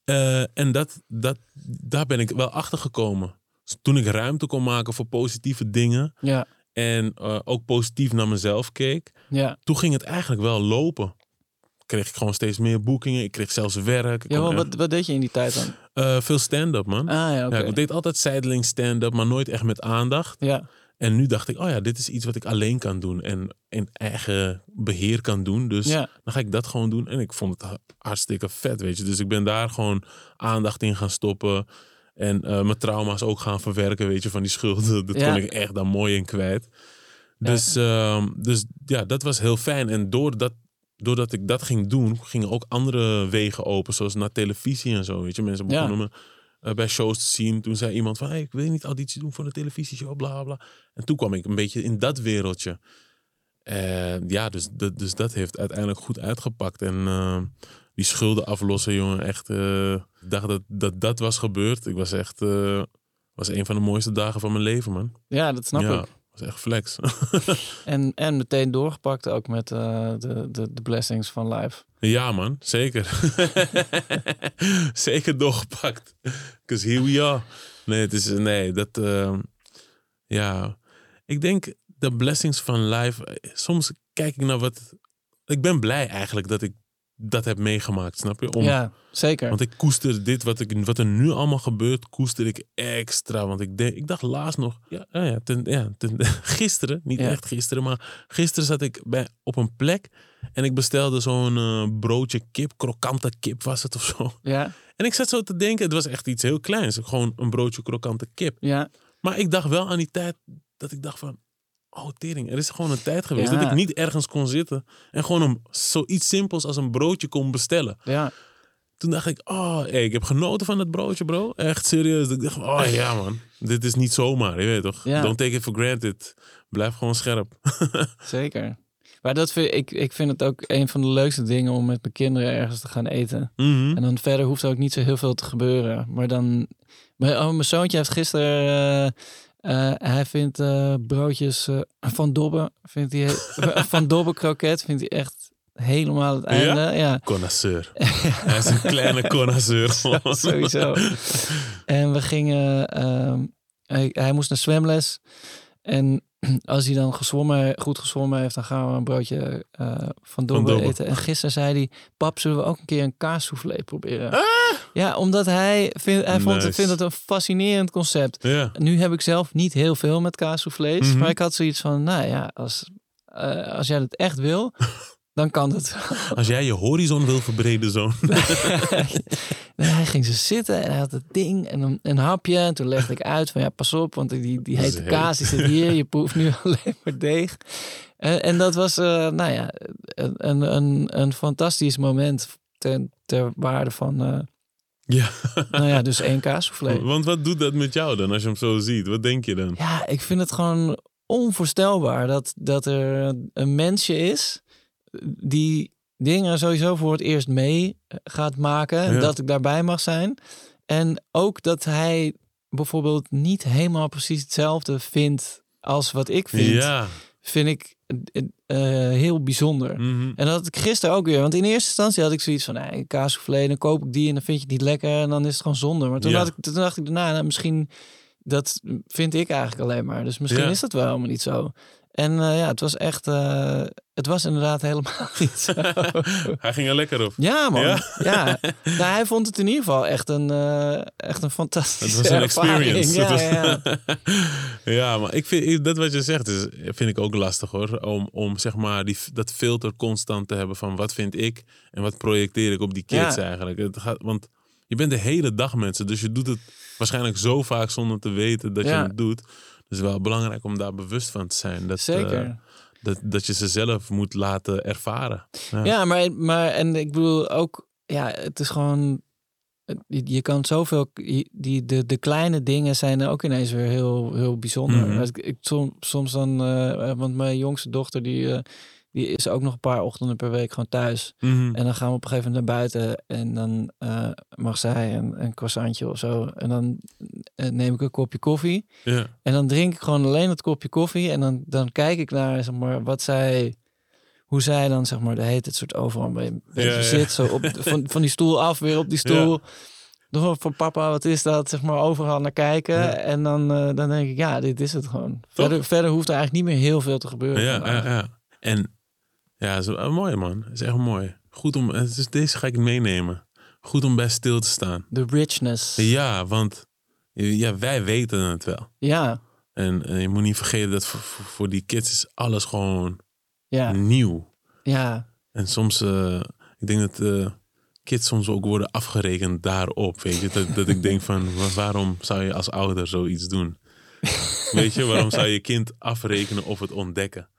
Speaker 3: Eh, en dat, dat, daar ben ik wel achter gekomen. Dus toen ik ruimte kon maken voor positieve dingen
Speaker 1: ja,
Speaker 3: en eh, ook positief naar mezelf keek,
Speaker 1: ja.
Speaker 3: toen ging het eigenlijk wel lopen. Kreeg ik gewoon steeds meer boekingen. Ik kreeg zelfs werk. Ik
Speaker 1: ja maar
Speaker 3: echt-
Speaker 1: wat, wat deed je in die tijd dan?
Speaker 3: eh, veel stand-up, man.
Speaker 1: Ah ja, oké.
Speaker 3: ja, ik deed altijd zijdelings stand-up, maar nooit echt met aandacht.
Speaker 1: Ja,
Speaker 3: En nu dacht ik, oh ja, dit is iets wat ik alleen kan doen en in eigen beheer kan doen. Dus
Speaker 1: ja,
Speaker 3: dan ga ik dat gewoon doen. En ik vond het hartstikke vet, weet je. Dus ik ben daar gewoon aandacht in gaan stoppen. En eh, mijn trauma's ook gaan verwerken, weet je, van die schulden. Dat
Speaker 1: Ja.
Speaker 3: kon ik echt daar mooi in kwijt. Dus, ehm, dus ja, dat was heel fijn. En doordat, doordat ik dat ging doen, gingen ook andere wegen open. Zoals naar televisie en zo, weet je. Mensen begonnen me eh, bij shows te zien. Toen zei iemand van, hey, ik wil niet auditie doen voor een televisieshow, bla bla. En toen kwam ik een beetje in dat wereldje. Ja, dus, dat- dus dat heeft uiteindelijk goed uitgepakt. En eh, die schulden aflossen, jongen, echt. eh, ik dacht dat, dat dat was gebeurd. Ik was echt, was een van de mooiste dagen van mijn leven, man.
Speaker 1: ja, dat snap
Speaker 3: ja,
Speaker 1: ik.
Speaker 3: Was echt flex.
Speaker 1: En, en meteen doorgepakt ook met eh, de, de, de blessings van life.
Speaker 3: ja, man, zeker. zeker doorgepakt. Because here we are. Nee, het is, nee, dat, eh, ja. Ik denk, de blessings van life, eh, soms kijk ik naar wat, ik ben blij eigenlijk dat ik dat heb meegemaakt, snap je? Om,
Speaker 1: Ja, zeker.
Speaker 3: Want ik koester dit, wat, ik, wat er nu allemaal gebeurt, koester ik extra. Want ik, ik dacht laatst nog, ja, ja, ja, ten, ja ten, gisteren, niet
Speaker 1: Ja.
Speaker 3: echt gisteren, maar gisteren zat ik bij, op een plek en ik bestelde zo'n eh, broodje kip, krokante kip was het of zo.
Speaker 1: Ja,
Speaker 3: En ik zat zo te denken, het was echt iets heel kleins, gewoon een broodje krokante kip.
Speaker 1: ja,
Speaker 3: Maar ik dacht wel aan die tijd dat ik dacht van, oh tering, er is gewoon een tijd geweest
Speaker 1: Ja.
Speaker 3: dat ik niet ergens kon zitten en gewoon een, zoiets simpels als een broodje kon bestellen.
Speaker 1: ja.
Speaker 3: Toen dacht ik, oh, hey, ik heb genoten van het broodje, bro. Echt serieus. Ik dacht, oh ja, man. Dit is niet zomaar, je weet toch?
Speaker 1: Ja.
Speaker 3: Don't take it for granted. Blijf gewoon scherp.
Speaker 1: Zeker. Maar dat vind, ik, ik vind het ook een van de leukste dingen om met mijn kinderen ergens te gaan eten.
Speaker 3: Mhm.
Speaker 1: En dan verder hoeft er ook niet zo heel veel te gebeuren. Maar dan... Mijn, oh, mijn zoontje heeft gisteren... eh, eh, hij vindt eh, broodjes eh, van Dobbe, vindt hij, van Dobbe kroket, vindt hij echt helemaal het
Speaker 3: Ja?
Speaker 1: einde. Ja,
Speaker 3: Connoisseur. Hij is een kleine connoisseur.
Speaker 1: sowieso. En we gingen, ehm, hij, hij moest naar zwemles. En als hij dan gezwommen, goed gezwommen heeft, dan gaan we een broodje eh, van Dobbe eten. En gisteren zei hij, pap, zullen we ook een keer een kaassoufflé proberen?
Speaker 3: Ah!
Speaker 1: Ja, omdat hij, vindt, hij vond,
Speaker 3: Nice.
Speaker 1: vindt het een fascinerend concept.
Speaker 3: Ja.
Speaker 1: Nu heb ik zelf niet heel veel met kaassoufflés.
Speaker 3: Mhm.
Speaker 1: Maar ik had zoiets van, nou ja, als, eh, als jij het echt wil, dan kan het
Speaker 3: Als jij je horizon wil verbreden, zoon.
Speaker 1: Nee, hij ging zo zitten en hij had het ding en een, een hapje. En toen legde ik uit van ja, pas op, want die, die hete
Speaker 3: heet.
Speaker 1: kaas die zit hier. Je proeft nu alleen maar deeg. En, en dat was, eh, nou ja, een, een, een, een fantastisch moment ten, ter waarde van, eh,
Speaker 3: Ja.
Speaker 1: nou ja, dus één kaassoufflé.
Speaker 3: Want wat doet dat met jou dan, als je hem zo ziet? Wat denk je dan?
Speaker 1: Ja, ik vind het gewoon onvoorstelbaar dat, dat er een mensje is die dingen sowieso voor het eerst mee gaat maken.
Speaker 3: Ja.
Speaker 1: Dat ik daarbij mag zijn. En ook dat hij bijvoorbeeld niet helemaal precies hetzelfde vindt als wat ik vind.
Speaker 3: Ja.
Speaker 1: Vind ik eh, eh, heel bijzonder.
Speaker 3: Mhm.
Speaker 1: En dat had ik gisteren ook weer. Want in eerste instantie had ik zoiets van... Nee, kaassoufflé, dan koop ik die en dan vind je het niet lekker. En dan is het gewoon zonde. Maar toen,
Speaker 3: Ja.
Speaker 1: had ik, toen dacht ik daarna, nou, misschien... Dat vind ik eigenlijk alleen maar. Dus misschien
Speaker 3: Ja.
Speaker 1: is dat wel helemaal niet zo. En eh, ja, het was echt... eh, het was inderdaad helemaal niet zo.
Speaker 3: Hij ging er lekker op.
Speaker 1: Ja, man.
Speaker 3: Ja?
Speaker 1: Ja. Nou, hij vond het in ieder geval echt een, eh, echt een fantastische
Speaker 3: Het was een
Speaker 1: ervaring.
Speaker 3: experience.
Speaker 1: Ja, ja,
Speaker 3: was-
Speaker 1: ja.
Speaker 3: ja, maar ik vind dat wat je zegt, is, vind ik ook lastig hoor. Om, om zeg maar die, dat filter constant te hebben van wat vind ik en wat projecteer ik op die kids eigenlijk. Het gaat, want je bent de hele dag mensen, dus je doet het waarschijnlijk zo vaak zonder te weten dat je het doet. Dus wel belangrijk om daar bewust van te zijn. Dat,
Speaker 1: Zeker.
Speaker 3: eh, dat, dat je ze zelf moet laten ervaren.
Speaker 1: Ja, maar, maar en ik bedoel ook, ja, het is gewoon, je, kan zoveel, die, de, de kleine dingen zijn ook ineens weer heel, heel bijzonder.
Speaker 3: Mhm.
Speaker 1: ik, ik, som- soms dan, eh, want mijn jongste dochter, die, eh, die is ook nog een paar ochtenden per week gewoon thuis.
Speaker 3: Mhm.
Speaker 1: En dan gaan we op een gegeven moment naar buiten en dan eh, mag zij een, een croissantje of zo. En dan eh, neem ik een kopje koffie. En dan drink ik gewoon alleen het kopje koffie. En dan, dan kijk ik naar zeg maar, wat zij, hoe zij dan zeg maar, de heet het soort overal
Speaker 3: Ja, ja.
Speaker 1: zit. Zo op, van, van die stoel af, weer op die stoel. Nog van papa, wat is dat? Zeg maar overal naar kijken.
Speaker 3: Ja.
Speaker 1: En dan, eh, dan denk ik, ja, dit is het gewoon. Verder, verder hoeft er eigenlijk niet meer heel veel te gebeuren.
Speaker 3: Ja, ja. En ja, is wel mooi man. Het is echt mooi. Goed om, het is, deze ga ik meenemen. Goed om bij stil te staan.
Speaker 1: De richness.
Speaker 3: Ja, want ja, wij weten het wel.
Speaker 1: Ja,
Speaker 3: En je moet niet vergeten dat voor, voor, voor die kids is alles gewoon
Speaker 1: ja,
Speaker 3: nieuw.
Speaker 1: ja.
Speaker 3: En soms, eh, ik denk dat eh, kids soms ook worden afgerekend daarop. Weet je, dat, dat ik denk van wa- waarom zou je als ouder zoiets doen? Weet je, waarom zou je kind afrekenen of het ontdekken?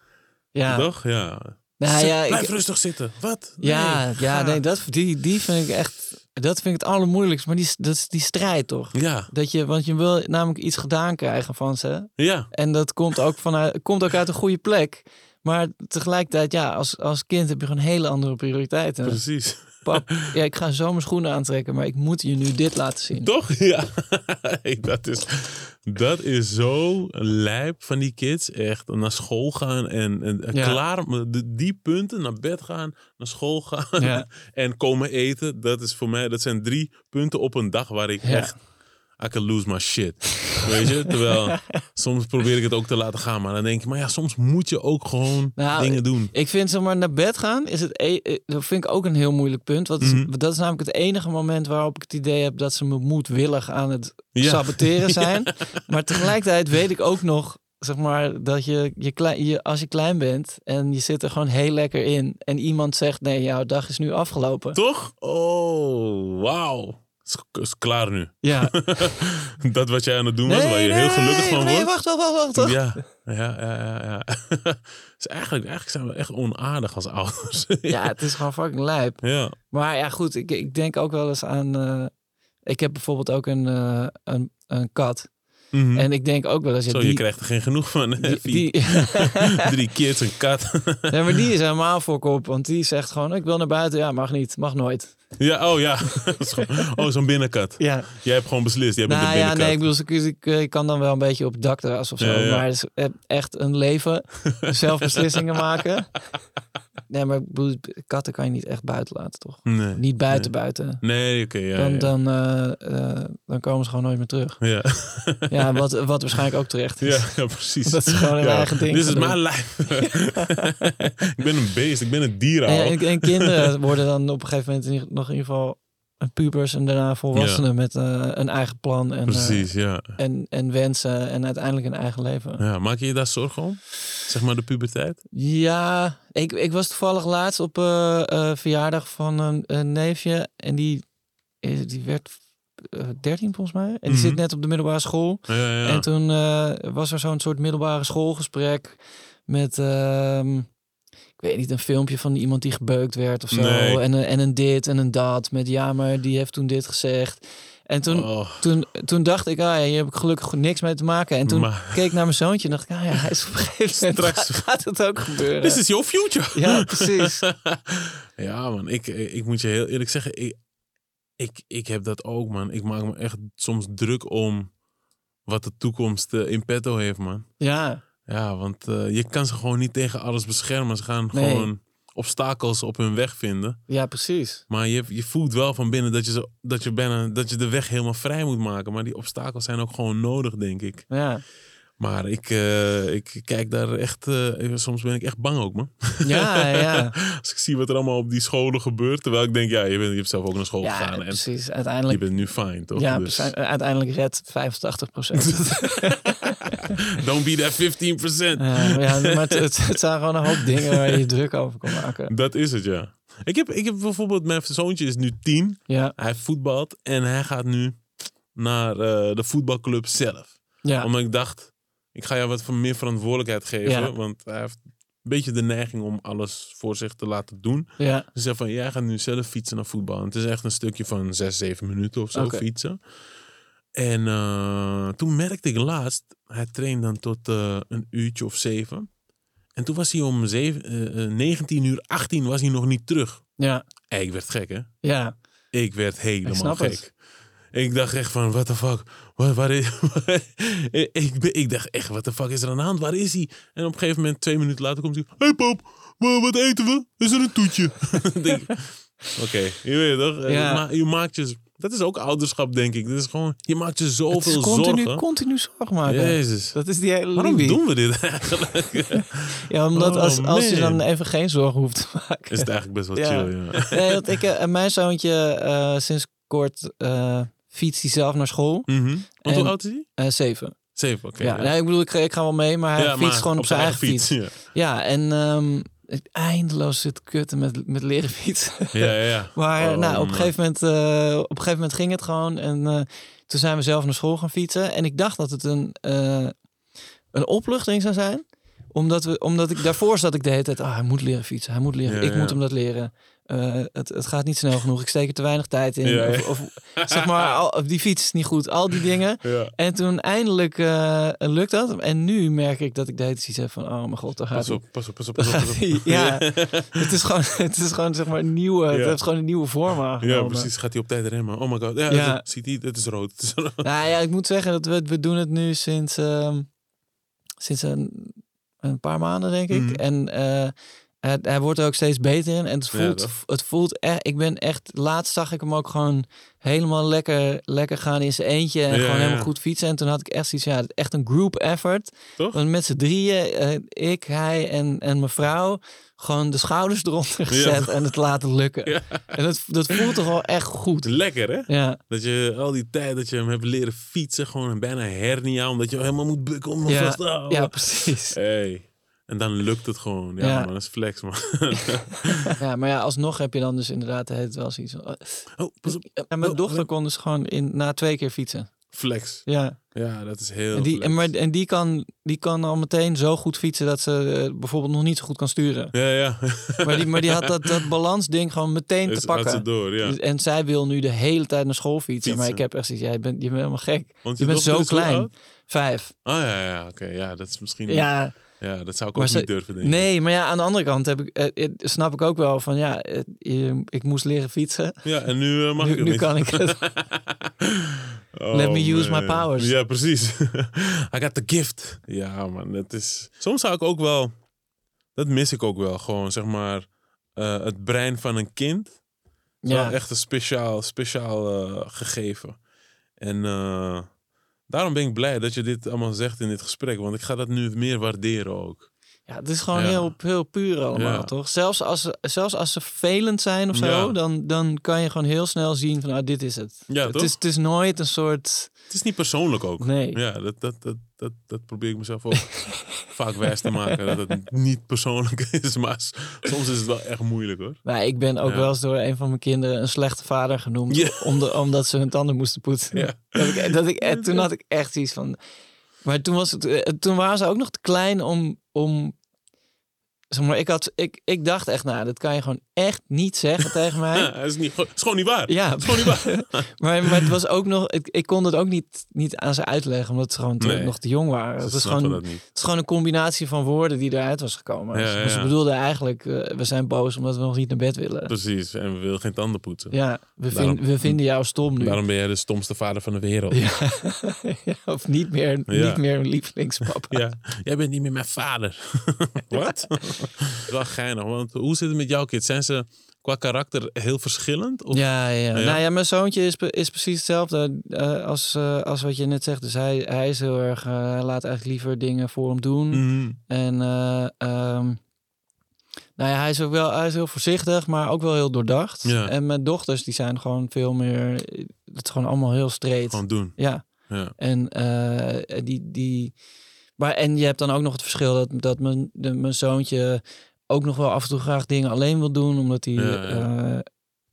Speaker 1: ja.
Speaker 3: Toch? Ja.
Speaker 1: Nou,
Speaker 3: Zit-
Speaker 1: ja, ik-
Speaker 3: Blijf rustig zitten. Wat?
Speaker 1: Ja,
Speaker 3: Nee,
Speaker 1: ja nee, dat, die, die vind ik echt, dat vind ik het allermoeilijkst. Maar die, dat is die strijd toch?
Speaker 3: Ja,
Speaker 1: Dat je, want je wil namelijk iets gedaan krijgen van ze.
Speaker 3: ja.
Speaker 1: En dat komt ook, vanuit, komt ook uit een goede plek. Maar tegelijkertijd, ja, als, als kind heb je gewoon hele andere prioriteiten.
Speaker 3: Precies.
Speaker 1: Pap, ja, ik ga zo mijn schoenen aantrekken, maar ik moet je nu dit laten zien.
Speaker 3: Toch? Ja. Dat, is, dat is zo lijp van die kids. Echt naar school gaan en, en
Speaker 1: Ja.
Speaker 3: klaar. Die punten, naar bed gaan, naar school gaan
Speaker 1: Ja.
Speaker 3: en komen eten. Dat is voor mij, dat zijn drie punten op een dag waar ik echt, I can lose my shit. Weet je? Terwijl soms probeer ik het ook te laten gaan. Maar dan denk ik, maar ja, soms moet je ook gewoon
Speaker 1: Nou,
Speaker 3: dingen doen.
Speaker 1: Ik vind zeg maar naar bed gaan is het e- eh, dat vind ik ook een heel moeilijk punt. Want
Speaker 3: Mhm.
Speaker 1: dat is namelijk het enige moment waarop ik het idee heb dat ze me moedwillig aan het
Speaker 3: Ja.
Speaker 1: saboteren zijn. Maar tegelijkertijd weet ik ook nog zeg maar dat je, je, klein, je als je klein bent en je zit er gewoon heel lekker in en iemand zegt nee jouw dag is nu afgelopen.
Speaker 3: Toch? Oh, wauw. Is, is klaar nu.
Speaker 1: Ja.
Speaker 3: dat wat jij aan het doen was, waar je heel gelukkig van
Speaker 1: nee,
Speaker 3: wordt.
Speaker 1: wacht, wacht, wacht, wacht.
Speaker 3: Ja, ja, ja, ja. ja. dus eigenlijk, eigenlijk zijn we echt onaardig als ouders.
Speaker 1: Ja, het is gewoon fucking lijp.
Speaker 3: ja.
Speaker 1: Maar ja, goed, ik, ik denk ook wel eens aan. eh, ik heb bijvoorbeeld ook een, eh, een, een kat.
Speaker 3: Mhm.
Speaker 1: En ik denk ook wel eens... ja,
Speaker 3: Zo,
Speaker 1: die,
Speaker 3: je krijgt er geen genoeg van.
Speaker 1: die,
Speaker 3: Drie kids, een kat.
Speaker 1: nee, maar die is helemaal voor kop. Want die zegt gewoon, ik wil naar buiten. Ja, mag niet. Mag nooit.
Speaker 3: ja, oh ja. Oh, zo'n binnenkat.
Speaker 1: Ja.
Speaker 3: Jij hebt gewoon beslist. Jij bent
Speaker 1: Nou ja,
Speaker 3: binnenkat.
Speaker 1: nee, ik bedoel, ik, ik, ik kan dan wel een beetje op dakterras of zo.
Speaker 3: Ja, ja.
Speaker 1: Maar het is echt een leven. Zelf beslissingen maken. Nee, maar katten kan je niet echt buiten laten, toch?
Speaker 3: Nee.
Speaker 1: Niet buiten, buiten.
Speaker 3: Nee, oké. ja,
Speaker 1: Dan,
Speaker 3: ja.
Speaker 1: dan, eh, eh, dan komen ze gewoon nooit meer terug.
Speaker 3: Ja.
Speaker 1: Ja, wat, wat waarschijnlijk ook terecht is.
Speaker 3: Ja, ja, precies.
Speaker 1: Dat ze gewoon
Speaker 3: ja.
Speaker 1: eigen ding
Speaker 3: Dit is mijn lijf. ik ben een beest, ik ben een dier.
Speaker 1: En, en, en kinderen worden dan op een gegeven moment in ieder- nog in ieder geval een pubers en daarna volwassenen met eh, een eigen plan en, eh,
Speaker 3: ja.
Speaker 1: en, en wensen en uiteindelijk een eigen leven.
Speaker 3: ja. Maak je je daar zorgen om? Zeg maar de puberteit?
Speaker 1: Ja, ik, ik was toevallig laatst op eh verjaardag van een, een neefje en die, die werd eh, 13 volgens mij. En die
Speaker 3: Mhm.
Speaker 1: zit net op de middelbare school.
Speaker 3: Ja, ja, ja.
Speaker 1: En toen was er zo'n soort middelbare schoolgesprek met, ehm, weet niet, een filmpje van iemand die gebeukt werd of zo.
Speaker 3: Nee.
Speaker 1: En, een, en een dit en een dat met ja, maar die heeft toen dit gezegd. En toen,
Speaker 3: Oh,
Speaker 1: toen, toen dacht ik, ah ja, hier heb ik gelukkig niks mee te maken. En toen
Speaker 3: Maar-
Speaker 1: keek ik naar mijn zoontje en dacht ik, ah ja, hij is op een gegeven moment
Speaker 3: Straks-
Speaker 1: gaat, gaat het ook gebeuren.
Speaker 3: This is your future.
Speaker 1: Ja, precies.
Speaker 3: ja, man. Ik, ik moet je heel eerlijk zeggen. Ik, ik, ik heb dat ook, man. Ik maak me echt soms druk om wat de toekomst eh, in petto heeft, man.
Speaker 1: Ja,
Speaker 3: Ja, want eh, je kan ze gewoon niet tegen alles beschermen. Ze gaan
Speaker 1: Nee.
Speaker 3: gewoon obstakels op hun weg vinden.
Speaker 1: ja, precies.
Speaker 3: Maar je, je voelt wel van binnen dat je, zo, dat, je bijna, dat je de weg helemaal vrij moet maken. Maar die obstakels zijn ook gewoon nodig, denk ik.
Speaker 1: Ja,
Speaker 3: Maar ik, eh, ik kijk daar echt... eh, soms ben ik echt bang ook, man.
Speaker 1: ja, ja.
Speaker 3: Als ik zie wat er allemaal op die scholen gebeurt. Terwijl ik denk, ja, je, bent, je hebt zelf ook naar school
Speaker 1: Ja,
Speaker 3: gegaan. En
Speaker 1: precies.
Speaker 3: je
Speaker 1: Uiteindelijk,
Speaker 3: bent nu fijn, toch?
Speaker 1: ja,
Speaker 3: Dus,
Speaker 1: uiteindelijk redt 85 procent.
Speaker 3: don't be that 15%.
Speaker 1: Ja, ja, maar het, het, het zijn gewoon een hoop dingen waar je je druk over kan maken.
Speaker 3: Dat is het, ja. Ik heb, ik heb bijvoorbeeld... Mijn zoontje is nu tien.
Speaker 1: Ja,
Speaker 3: Hij voetbalt en hij gaat nu naar eh, de voetbalclub zelf.
Speaker 1: ja,
Speaker 3: Omdat ik dacht, ik ga jou wat van meer verantwoordelijkheid geven.
Speaker 1: Ja.
Speaker 3: Want hij heeft een beetje de neiging om alles voor zich te laten doen.
Speaker 1: ja.
Speaker 3: Ze zei van, jij gaat nu zelf fietsen naar voetbal. En het is echt een stukje van zes, zeven minuten of zo fietsen. En eh, toen merkte ik laatst, hij traint dan tot eh, een uurtje of zeven. En toen was hij om zeven, eh, eh, 19 uur 18 was hij nog niet terug.
Speaker 1: Ja,
Speaker 3: ik werd gek, hè?
Speaker 1: ja,
Speaker 3: Ik werd helemaal gek.
Speaker 1: het.
Speaker 3: Ik dacht echt van, what the fuck? Waar, waar is... ik, dacht echt, what the fuck is er aan de hand? Waar is hij? En op een gegeven moment, twee minuten later, komt hij... Hey pap, wa- wat eten we? Is er een toetje? Oké, je weet toch?
Speaker 1: Ja.
Speaker 3: Maar je maakt je... Dat is ook ouderschap, denk ik. Dat is gewoon, je maakt je
Speaker 1: het is
Speaker 3: zoveel
Speaker 1: continu,
Speaker 3: zorgen.
Speaker 1: continu zorgen maken.
Speaker 3: Jezus.
Speaker 1: Dat is die hele
Speaker 3: Waarom doen we dit eigenlijk?
Speaker 1: Ja, omdat
Speaker 3: Oh,
Speaker 1: als, als je dan even geen zorgen hoeft te maken.
Speaker 3: is het eigenlijk best wel
Speaker 1: Ja.
Speaker 3: chill, ja.
Speaker 1: Nee, want ik, eh, mijn zoontje eh, sinds kort eh fietst hij zelf naar school.
Speaker 3: Mhm. Want
Speaker 1: En-
Speaker 3: hoe oud is hij?
Speaker 1: Zeven.
Speaker 3: Zeven, oké.
Speaker 1: ja, Nee, ik bedoel, ik, ga- ik ga wel mee, maar hij fietst
Speaker 3: maar
Speaker 1: gewoon op zijn eigen fiets.
Speaker 3: Ja.
Speaker 1: Ja, en ehm, eindeloos zit kutten met, met leren fietsen.
Speaker 3: Ja, ja, ja.
Speaker 1: Maar
Speaker 3: Oh,
Speaker 1: nou, op, een
Speaker 3: man.
Speaker 1: gegeven moment, eh, op een gegeven moment ging het gewoon. En eh, toen zijn we zelf naar school gaan fietsen. En ik dacht dat het een, eh, een opluchting zou zijn. Omdat, we, omdat ik daarvoor zat ik de hele tijd... Ah, hij moet leren fietsen, hij moet leren.
Speaker 3: Ja,
Speaker 1: ik
Speaker 3: ja.
Speaker 1: moet hem dat leren. Eh, het, het gaat niet snel genoeg. Ik steek er te weinig tijd in.
Speaker 3: Ja.
Speaker 1: Of, of zeg maar, al, die fiets is niet goed. Al die dingen. En toen eindelijk eh, lukt dat. En nu merk ik dat ik de hele tijd iets heb van... Oh mijn god, daar gaat
Speaker 3: Pas op, pas op, pas op, pas op. Pas.
Speaker 1: Ja, het is gewoon, het is gewoon zeg maar een nieuwe... Het heeft gewoon een nieuwe vorm aangenomen.
Speaker 3: Ja, precies. Gaat hij op tijd remmen? Oh my god. Ja, dat- ziet hij? Het is rood. Het is rood.
Speaker 1: Nou ja, ik moet zeggen dat we, we doen het nu sinds, ehm, sinds een, een paar maanden, denk ik.
Speaker 3: Mhm.
Speaker 1: En eh, hij, hij wordt er ook steeds beter in. En het voelt, het voelt echt... Ik ben echt... Laatst zag ik hem ook gewoon helemaal lekker, lekker gaan in zijn eentje. En
Speaker 3: Ja,
Speaker 1: gewoon
Speaker 3: ja.
Speaker 1: helemaal goed fietsen. En toen had ik echt zoiets... Ja, echt een group effort.
Speaker 3: Toch?
Speaker 1: Want met z'n drieën, eh, ik, hij en, en mijn vrouw... Gewoon de schouders eronder gezet en het laten lukken.
Speaker 3: Ja.
Speaker 1: En dat, dat voelt toch wel echt goed.
Speaker 3: Lekker, hè?
Speaker 1: Ja,
Speaker 3: Dat je al die tijd dat je hem hebt leren fietsen, gewoon bijna hernia, omdat je helemaal moet bukken om
Speaker 1: Ja.
Speaker 3: vast te houden.
Speaker 1: ja precies.
Speaker 3: Hey. En dan lukt het gewoon. Ja,
Speaker 1: Ja.
Speaker 3: man, dat is flex, man.
Speaker 1: Ja, maar ja, alsnog heb je dan dus inderdaad het wel zoiets van...
Speaker 3: Oh, pas op.
Speaker 1: En mijn
Speaker 3: Oh,
Speaker 1: dochter kon dus gewoon in, na twee keer fietsen.
Speaker 3: Flex.
Speaker 1: Ja,
Speaker 3: Ja, dat is heel
Speaker 1: En die, en, maar, en die, kan, die kan al meteen zo goed fietsen dat ze eh, bijvoorbeeld nog niet zo goed kan sturen.
Speaker 3: Ja, ja.
Speaker 1: Maar die, maar die had dat, dat balansding gewoon meteen te
Speaker 3: ze
Speaker 1: pakken.
Speaker 3: door, ja.
Speaker 1: Dus- En zij wil nu de hele tijd naar school fietsen. Maar ik heb echt zoiets, jij bent, je bent helemaal gek.
Speaker 3: Want
Speaker 1: Je
Speaker 3: je
Speaker 1: bent zo
Speaker 3: hoe
Speaker 1: klein. Vijf.
Speaker 3: Oh ja, ja, oké. Ja, dat is misschien...
Speaker 1: Ja,
Speaker 3: Ja, dat zou ik
Speaker 1: Maar
Speaker 3: ook niet durven denken.
Speaker 1: nee, maar ja, aan de andere kant heb ik, eh, eh, snap ik ook wel van ja, eh, ik moest leren fietsen.
Speaker 3: Ja, en nu eh, mag
Speaker 1: Nu-
Speaker 3: ik het
Speaker 1: nu
Speaker 3: niet.
Speaker 1: kan ik het.
Speaker 3: Oh,
Speaker 1: Let me use my powers.
Speaker 3: Ja, precies. I got the gift. Ja, man, het is... Soms zou ik ook wel... Dat mis ik ook wel. Gewoon, zeg maar... het brein van een kind. is
Speaker 1: Ja,
Speaker 3: wel echt een speciaal, speciaal gegeven. En daarom ben ik blij dat je dit allemaal zegt in dit gesprek. Want ik ga dat nu meer waarderen ook.
Speaker 1: Ja, het is gewoon
Speaker 3: Ja.
Speaker 1: heel, heel puur allemaal,
Speaker 3: Ja.
Speaker 1: toch? Zelfs als, ze- zelfs als ze vervelend zijn of zo,
Speaker 3: Ja.
Speaker 1: dan, dan kan je gewoon heel snel zien van, nou, dit is het.
Speaker 3: Ja,
Speaker 1: het,
Speaker 3: toch?
Speaker 1: is, het is nooit een soort,
Speaker 3: Het is niet persoonlijk ook.
Speaker 1: nee.
Speaker 3: Ja, dat, dat, dat, dat, dat probeer ik mezelf ook vaak wijs te maken. Dat het niet persoonlijk is. Maar soms is het wel echt moeilijk hoor.
Speaker 1: Maar ik ben ook wel eens door een van mijn kinderen een slechte vader genoemd. Om de, omdat ze hun tanden moesten poetsen. Dat ik, dat ik, en toen had ik echt iets van. Maar toen, was het, eh, toen waren ze ook nog te klein om. om maar, ik, had, ik, ik dacht echt, nou, dat kan je gewoon echt niet zeggen tegen mij.
Speaker 3: Ja, het, is niet, is gewoon niet waar.
Speaker 1: Ja,
Speaker 3: is gewoon niet waar.
Speaker 1: maar, maar het was ook nog. Ik, ik kon het ook niet, niet aan ze uitleggen, omdat ze gewoon
Speaker 3: Nee.
Speaker 1: nog te jong waren. Het
Speaker 3: snappen
Speaker 1: gewoon,
Speaker 3: dat
Speaker 1: het is gewoon een combinatie van woorden die eruit was gekomen.
Speaker 3: Ja, ja,
Speaker 1: Dus ze bedoelden eigenlijk, eh, we zijn boos omdat we nog niet naar bed willen.
Speaker 3: Precies. En we willen geen tanden poetsen.
Speaker 1: Ja, we,
Speaker 3: Daarom-
Speaker 1: vind- we vinden jou stom nu.
Speaker 3: Daarom ben jij de stomste vader van de wereld.
Speaker 1: Of niet meer, niet meer een lievelingspapa.
Speaker 3: Ja, jij bent niet meer mijn vader. Wat? wel geinig, want hoe zit het met jouw kids? Zijn ze qua karakter heel verschillend? Of?
Speaker 1: Ja, ja.
Speaker 3: Ja?
Speaker 1: Nou ja, mijn zoontje is, is precies hetzelfde eh, als, eh, als wat je net zegt. Dus hij, hij is heel erg, eh, hij laat eigenlijk liever dingen voor hem doen.
Speaker 3: Mhm.
Speaker 1: En ehm, nou ja, hij is ook wel, hij is heel voorzichtig, maar ook wel heel doordacht.
Speaker 3: Ja.
Speaker 1: En mijn dochters, die zijn gewoon veel meer, het is gewoon allemaal heel straight.
Speaker 3: Gewoon doen.
Speaker 1: Ja.
Speaker 3: Ja.
Speaker 1: En die, die. Maar en je hebt dan ook nog het verschil dat, dat mijn, de, mijn zoontje ook nog wel af en toe graag dingen alleen wil doen, omdat hij.
Speaker 3: Ja,
Speaker 1: Ja,
Speaker 3: ja.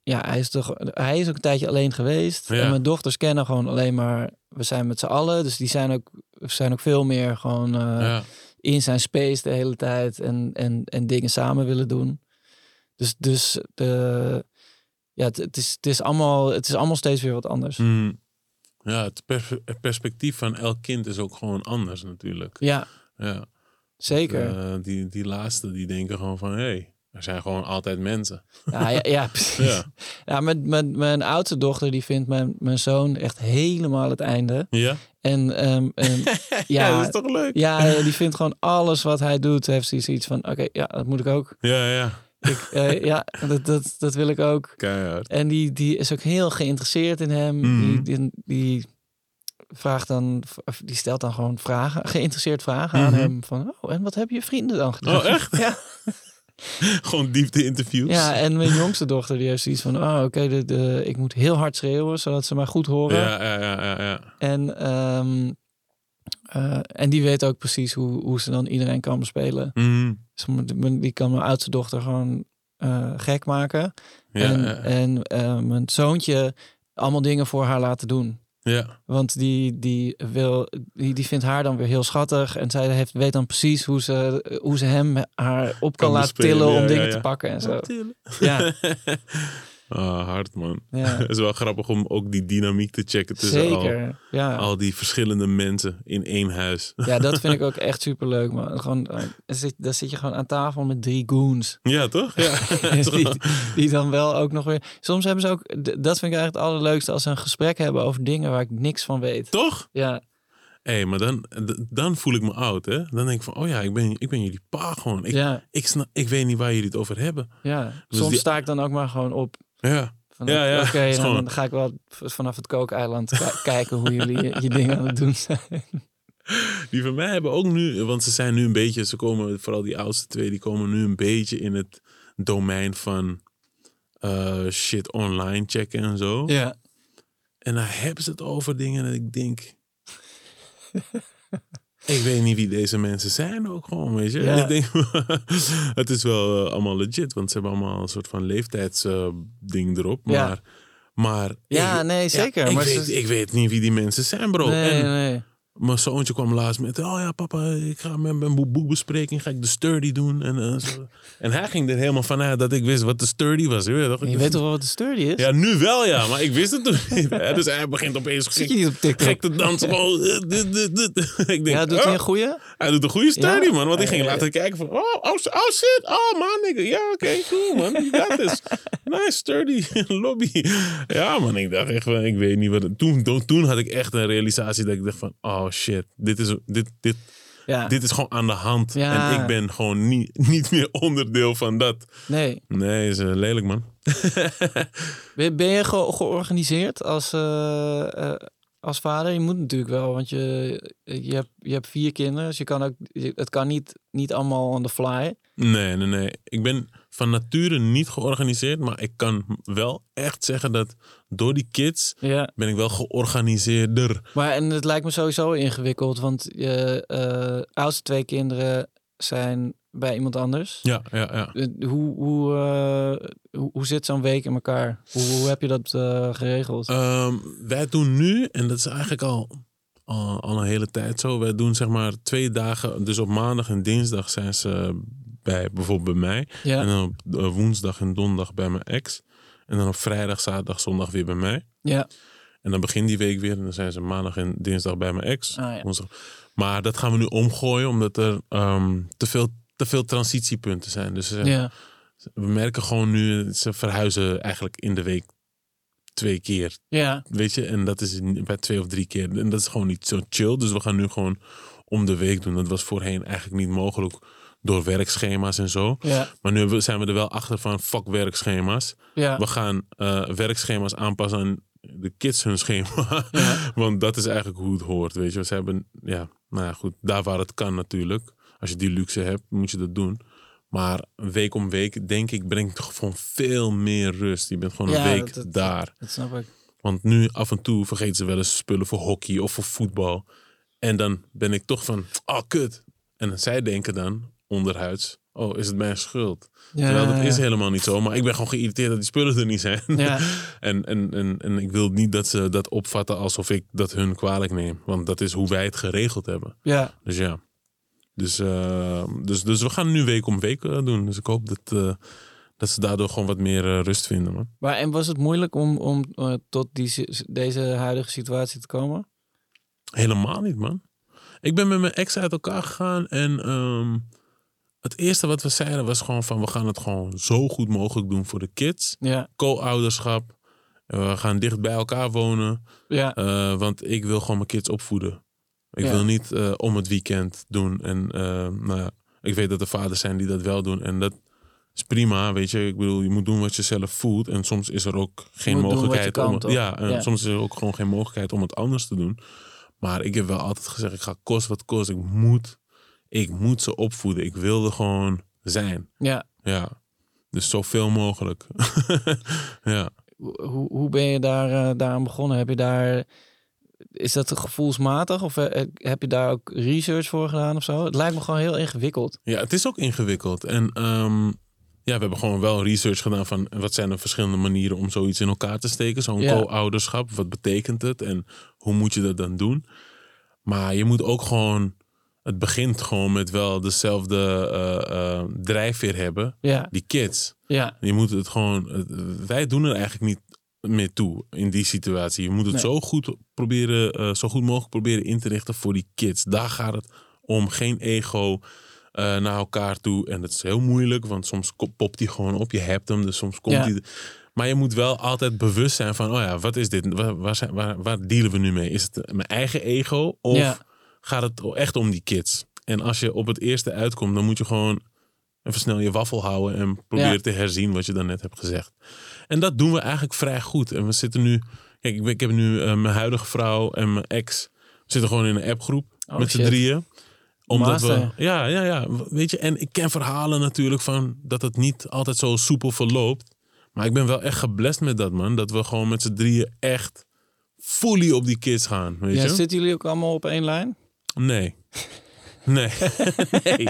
Speaker 1: ja, hij is toch. Hij is ook een tijdje alleen geweest.
Speaker 3: Ja.
Speaker 1: En mijn dochters kennen gewoon alleen maar. We zijn met z'n allen. Dus die zijn ook, zijn ook veel meer gewoon eh,
Speaker 3: Ja.
Speaker 1: in zijn space de hele tijd en, en, en dingen samen willen doen. Dus, dus de, ja, het, het, is, het, is allemaal, het is allemaal steeds weer wat anders.
Speaker 3: Mhm. Ja, het pers- het perspectief van elk kind is ook gewoon anders natuurlijk.
Speaker 1: Ja,
Speaker 3: Ja.
Speaker 1: Zeker.
Speaker 3: Eh, die, die laatste, die denken gewoon van... hé, hey, er zijn gewoon altijd mensen.
Speaker 1: Ja, ja, ja, precies.
Speaker 3: Ja.
Speaker 1: Ja, mijn, mijn, mijn oudste dochter die vindt mijn, mijn zoon echt helemaal het einde.
Speaker 3: Ja?
Speaker 1: En ehm, en,
Speaker 3: Ja,
Speaker 1: ja,
Speaker 3: dat is toch leuk?
Speaker 1: ja, die vindt gewoon alles wat hij doet, heeft hij zoiets van, oké, ja, dat moet ik ook.
Speaker 3: Ja, ja.
Speaker 1: Ik, eh, ja, dat, dat, dat wil ik ook.
Speaker 3: Keihard.
Speaker 1: En die, die is ook heel geïnteresseerd in hem.
Speaker 3: Mhm.
Speaker 1: Die, die, die vraagt dan, die stelt dan gewoon vragen, geïnteresseerd vragen aan
Speaker 3: Mhm.
Speaker 1: hem. Van, oh, en wat hebben je vrienden dan gedaan?
Speaker 3: Oh, echt?
Speaker 1: Ja.
Speaker 3: Gewoon diepte-interviews.
Speaker 1: Ja, en mijn jongste dochter die heeft zoiets van, oh, oké, de, de, ik moet heel hard schreeuwen, zodat ze mij goed horen.
Speaker 3: ja, ja, ja, ja, ja.
Speaker 1: En, ehm, eh, en die weet ook precies hoe, hoe ze dan iedereen kan bespelen. Sommige- Die kan mijn oudste dochter gewoon eh, gek maken.
Speaker 3: Ja,
Speaker 1: en en eh, mijn zoontje allemaal dingen voor haar laten doen.
Speaker 3: Ja.
Speaker 1: Want die, die, wil, die, die vindt haar dan weer heel schattig. En zij heeft, weet dan precies hoe ze, hoe ze hem haar op kan,
Speaker 3: Kan
Speaker 1: laten tillen
Speaker 3: ja,
Speaker 1: om
Speaker 3: ja,
Speaker 1: dingen
Speaker 3: ja.
Speaker 1: te pakken en zo.
Speaker 3: Tillen.
Speaker 1: Ja,
Speaker 3: Ah, hard man.
Speaker 1: ja
Speaker 3: Het is wel grappig om ook die dynamiek te checken tussen al,
Speaker 1: zeker. Ja.
Speaker 3: al die verschillende mensen in één huis.
Speaker 1: Ja, dat vind ik ook echt super leuk. Man. Gewoon, eh, dan zit, je gewoon aan tafel met drie goons.
Speaker 3: Ja, toch? Ja.
Speaker 1: die, die dan wel ook nog weer. Soms hebben ze ook. Dat vind ik eigenlijk het allerleukste als ze een gesprek hebben over dingen waar ik niks van weet.
Speaker 3: toch?
Speaker 1: Ja,
Speaker 3: Hé, hey, maar dan, dan voel ik me oud, hè? Dan denk ik van, oh ja, ik ben, ik ben jullie pa gewoon. Ik,
Speaker 1: ja,
Speaker 3: ik, snap, ik weet niet waar jullie het over hebben.
Speaker 1: ja.
Speaker 3: Dus
Speaker 1: Soms
Speaker 3: die-
Speaker 1: sta ik dan ook maar gewoon op.
Speaker 3: Ja,
Speaker 1: Van,
Speaker 3: Ja, ja,
Speaker 1: Oké, dan,
Speaker 3: gewoon-
Speaker 1: ga ik wel vanaf het kookeiland ki- kijken hoe jullie je, je dingen aan het doen zijn.
Speaker 3: die van mij hebben ook nu, want ze zijn nu een beetje, ze komen, vooral die oudste twee, die komen nu een beetje in het domein van eh, shit online checken en zo.
Speaker 1: Ja,
Speaker 3: En dan hebben ze het over dingen en ik denk... ik weet niet wie deze mensen zijn ook gewoon, weet je.
Speaker 1: Ja.
Speaker 3: Ik denk, het is wel eh, allemaal legit, want ze hebben allemaal een soort van leeftijdsding erop. Maar,
Speaker 1: Ja.
Speaker 3: maar
Speaker 1: ja
Speaker 3: ik,
Speaker 1: nee, zeker.
Speaker 3: ik,
Speaker 1: maar
Speaker 3: weet,
Speaker 1: ze-
Speaker 3: ik weet niet wie die mensen zijn, bro.
Speaker 1: nee,
Speaker 3: en
Speaker 1: nee.
Speaker 3: Mijn zoontje kwam laatst met... Oh ja, papa, ik ga met mijn boek- boekbespreking ga ik de sturdy doen. En, eh, zo. en hij ging er helemaal vanuit dat ik wist wat de sturdy was. Je weet toch?
Speaker 1: Je weet toch wel wat de sturdy is?
Speaker 3: Ja, nu wel ja, maar ik wist het toen niet. hè. Dus hij begint opeens
Speaker 1: Zit je niet op TikTok?
Speaker 3: gek te dansen. Gewoon, eh, dit, dit, dit. Ik denk,
Speaker 1: ja, doet
Speaker 3: oh,
Speaker 1: hij een goeie?
Speaker 3: hij doet een goede sturdy,
Speaker 1: Ja?
Speaker 3: man. Want ik ging
Speaker 1: Eh,
Speaker 3: laten kijken van... Oh, oh, oh shit. Oh, man. Ja, oké, cool, man. You got this. Nice, sturdy lobby. Ja, man. Ik dacht echt van... Ik weet niet wat... Toen, toen, toen had ik echt een realisatie dat ik dacht van... Oh, shit. Dit is, dit, dit,
Speaker 1: Ja.
Speaker 3: dit is gewoon aan de hand.
Speaker 1: Ja.
Speaker 3: En ik ben gewoon niet, niet meer onderdeel van dat.
Speaker 1: Nee.
Speaker 3: Nee, is eh, lelijk, man.
Speaker 1: Ben, ben je ge- georganiseerd als, eh, eh, als vader? Je moet natuurlijk wel, want je, je, hebt, je hebt vier kinderen. Dus je kan ook, het kan niet, niet allemaal on the fly.
Speaker 3: Nee, nee, nee. Ik ben van nature niet georganiseerd. Maar ik kan wel echt zeggen dat door die kids
Speaker 1: Ja.
Speaker 3: ben ik wel georganiseerder.
Speaker 1: Maar en het lijkt me sowieso ingewikkeld, want je eh, oudste twee kinderen zijn bij iemand anders.
Speaker 3: Ja, ja, ja.
Speaker 1: Eh, Hoe, hoe, eh, hoe, hoe zit zo'n week in elkaar? Hoe, hoe heb je dat geregeld?
Speaker 3: Ehm, wij doen nu, en dat is eigenlijk al, al, al een hele tijd zo. Wij doen zeg maar twee dagen. Dus op maandag en dinsdag zijn ze bij bijvoorbeeld bij mij.
Speaker 1: ja.
Speaker 3: En dan op eh, woensdag en donderdag bij mijn ex. En dan op vrijdag, zaterdag, zondag weer bij mij.
Speaker 1: ja.
Speaker 3: En dan begint die week weer. En dan zijn ze maandag en dinsdag bij mijn ex.
Speaker 1: Ah, ja.
Speaker 3: Maar dat gaan we nu omgooien, omdat er ehm, te, veel, te veel transitiepunten zijn. Dus eh,
Speaker 1: ja.
Speaker 3: we merken gewoon nu, ze verhuizen eigenlijk in de week twee keer.
Speaker 1: Ja.
Speaker 3: Weet je, en dat is bij twee of drie keer. En dat is gewoon niet zo chill. Dus we gaan nu gewoon om de week doen. Dat was voorheen eigenlijk niet mogelijk door werkschema's en zo.
Speaker 1: Ja.
Speaker 3: Maar nu zijn we er wel achter van fuck werkschema's.
Speaker 1: Ja.
Speaker 3: We gaan eh, werkschema's aanpassen aan de kids hun schema.
Speaker 1: Ja.
Speaker 3: Want dat is eigenlijk hoe het hoort, weet je. Ze hebben, ja, nou ja, goed, daar waar het kan natuurlijk. Als je die luxe hebt, moet je dat doen. Maar week om week, denk ik, brengt toch gewoon veel meer rust. Je bent gewoon een week
Speaker 1: dat- dat-
Speaker 3: daar.
Speaker 1: Dat snap ik.
Speaker 3: Want nu af en toe vergeten ze wel eens spullen voor hockey of voor voetbal. En dan ben ik toch van, oh kut. En zij denken dan onderhuids, oh is het mijn schuld?
Speaker 1: Ja,
Speaker 3: Terwijl dat is helemaal niet zo. Maar ik ben gewoon geïrriteerd dat die spullen er niet zijn.
Speaker 1: Ja.
Speaker 3: en, en, en, en ik wil niet dat ze dat opvatten alsof ik dat hun kwalijk neem. Want dat is hoe wij het geregeld hebben.
Speaker 1: Ja.
Speaker 3: Dus ja. Dus, eh, dus, dus we gaan nu week om week eh, doen. Dus ik hoop dat, eh, dat ze daardoor gewoon wat meer rust vinden. Man.
Speaker 1: Maar en was het moeilijk om, om tot die, deze huidige situatie te komen?
Speaker 3: Helemaal niet, man. Ik ben met mijn ex uit elkaar gegaan en ehm, het eerste wat we zeiden was gewoon van we gaan het gewoon zo goed mogelijk doen voor de kids.
Speaker 1: Ja.
Speaker 3: Co-ouderschap. We gaan dicht bij elkaar wonen.
Speaker 1: Ja.
Speaker 3: eh, want ik wil gewoon mijn kids opvoeden. Ik
Speaker 1: Ja.
Speaker 3: wil niet eh, om het weekend doen. En eh, nou ja, ik weet dat er vaders zijn die dat wel doen. En dat is prima, weet je. Ik bedoel, je moet doen wat je zelf voelt. En soms is er ook geen mogelijkheid
Speaker 1: kan,
Speaker 3: om het, ja, en
Speaker 1: Ja.
Speaker 3: soms is er ook gewoon geen mogelijkheid om het anders te doen. Maar ik heb wel altijd gezegd, ik ga kost wat kost. Ik moet, ik moet ze opvoeden. Ik wil er gewoon zijn.
Speaker 1: ja.
Speaker 3: Ja. Dus zoveel mogelijk. ja.
Speaker 1: Hoe, hoe ben je daar, eh, daaraan begonnen? Heb je daar, is dat gevoelsmatig of eh, heb je daar ook research voor gedaan of zo? Het lijkt me gewoon heel ingewikkeld.
Speaker 3: Ja, het is ook ingewikkeld. En ehm, ja, we hebben gewoon wel research gedaan van wat zijn er verschillende manieren om zoiets in elkaar te steken. Zo'n
Speaker 1: Ja.
Speaker 3: co-ouderschap. Wat betekent het en hoe moet je dat dan doen? Maar je moet ook gewoon, het begint gewoon met wel dezelfde eh, eh, drijfveer hebben.
Speaker 1: Ja,
Speaker 3: Die kids.
Speaker 1: ja,
Speaker 3: Je moet het gewoon, het- wij doen er eigenlijk niet meer toe in die situatie. Je moet het
Speaker 1: Nee.
Speaker 3: zo goed proberen, eh, zo goed mogelijk proberen in te richten voor die kids. Daar gaat het om. Geen ego eh, naar elkaar toe. En dat is heel moeilijk, want soms popt hij gewoon op. Je hebt hem, dus soms komt
Speaker 1: Ja.
Speaker 3: hij. Maar je moet wel altijd bewust zijn van, oh ja, wat is dit? Waar, waar, zijn, waar, waar dealen we nu mee? Is het mijn eigen ego of
Speaker 1: Ja.
Speaker 3: Gaat het echt om die kids? En als je op het eerste uitkomt, dan moet je gewoon even snel je waffel houden en proberen
Speaker 1: Ja.
Speaker 3: te herzien wat je dan net hebt gezegd. En dat doen we eigenlijk vrij goed. En we zitten nu, kijk, ik, ik heb nu eh, mijn huidige vrouw en mijn ex we zitten gewoon in een appgroep
Speaker 1: Oh,
Speaker 3: met z'n drieën. Omdat we, ja, ja, ja, weet je, en ik ken verhalen natuurlijk van dat het niet altijd zo soepel verloopt. Maar ik ben wel echt geblest met dat, man. Dat we gewoon met z'n drieën echt fully op die kids gaan, weet
Speaker 1: ja.
Speaker 3: je?
Speaker 1: Zitten jullie ook allemaal op één lijn?
Speaker 3: Nee. Nee. nee.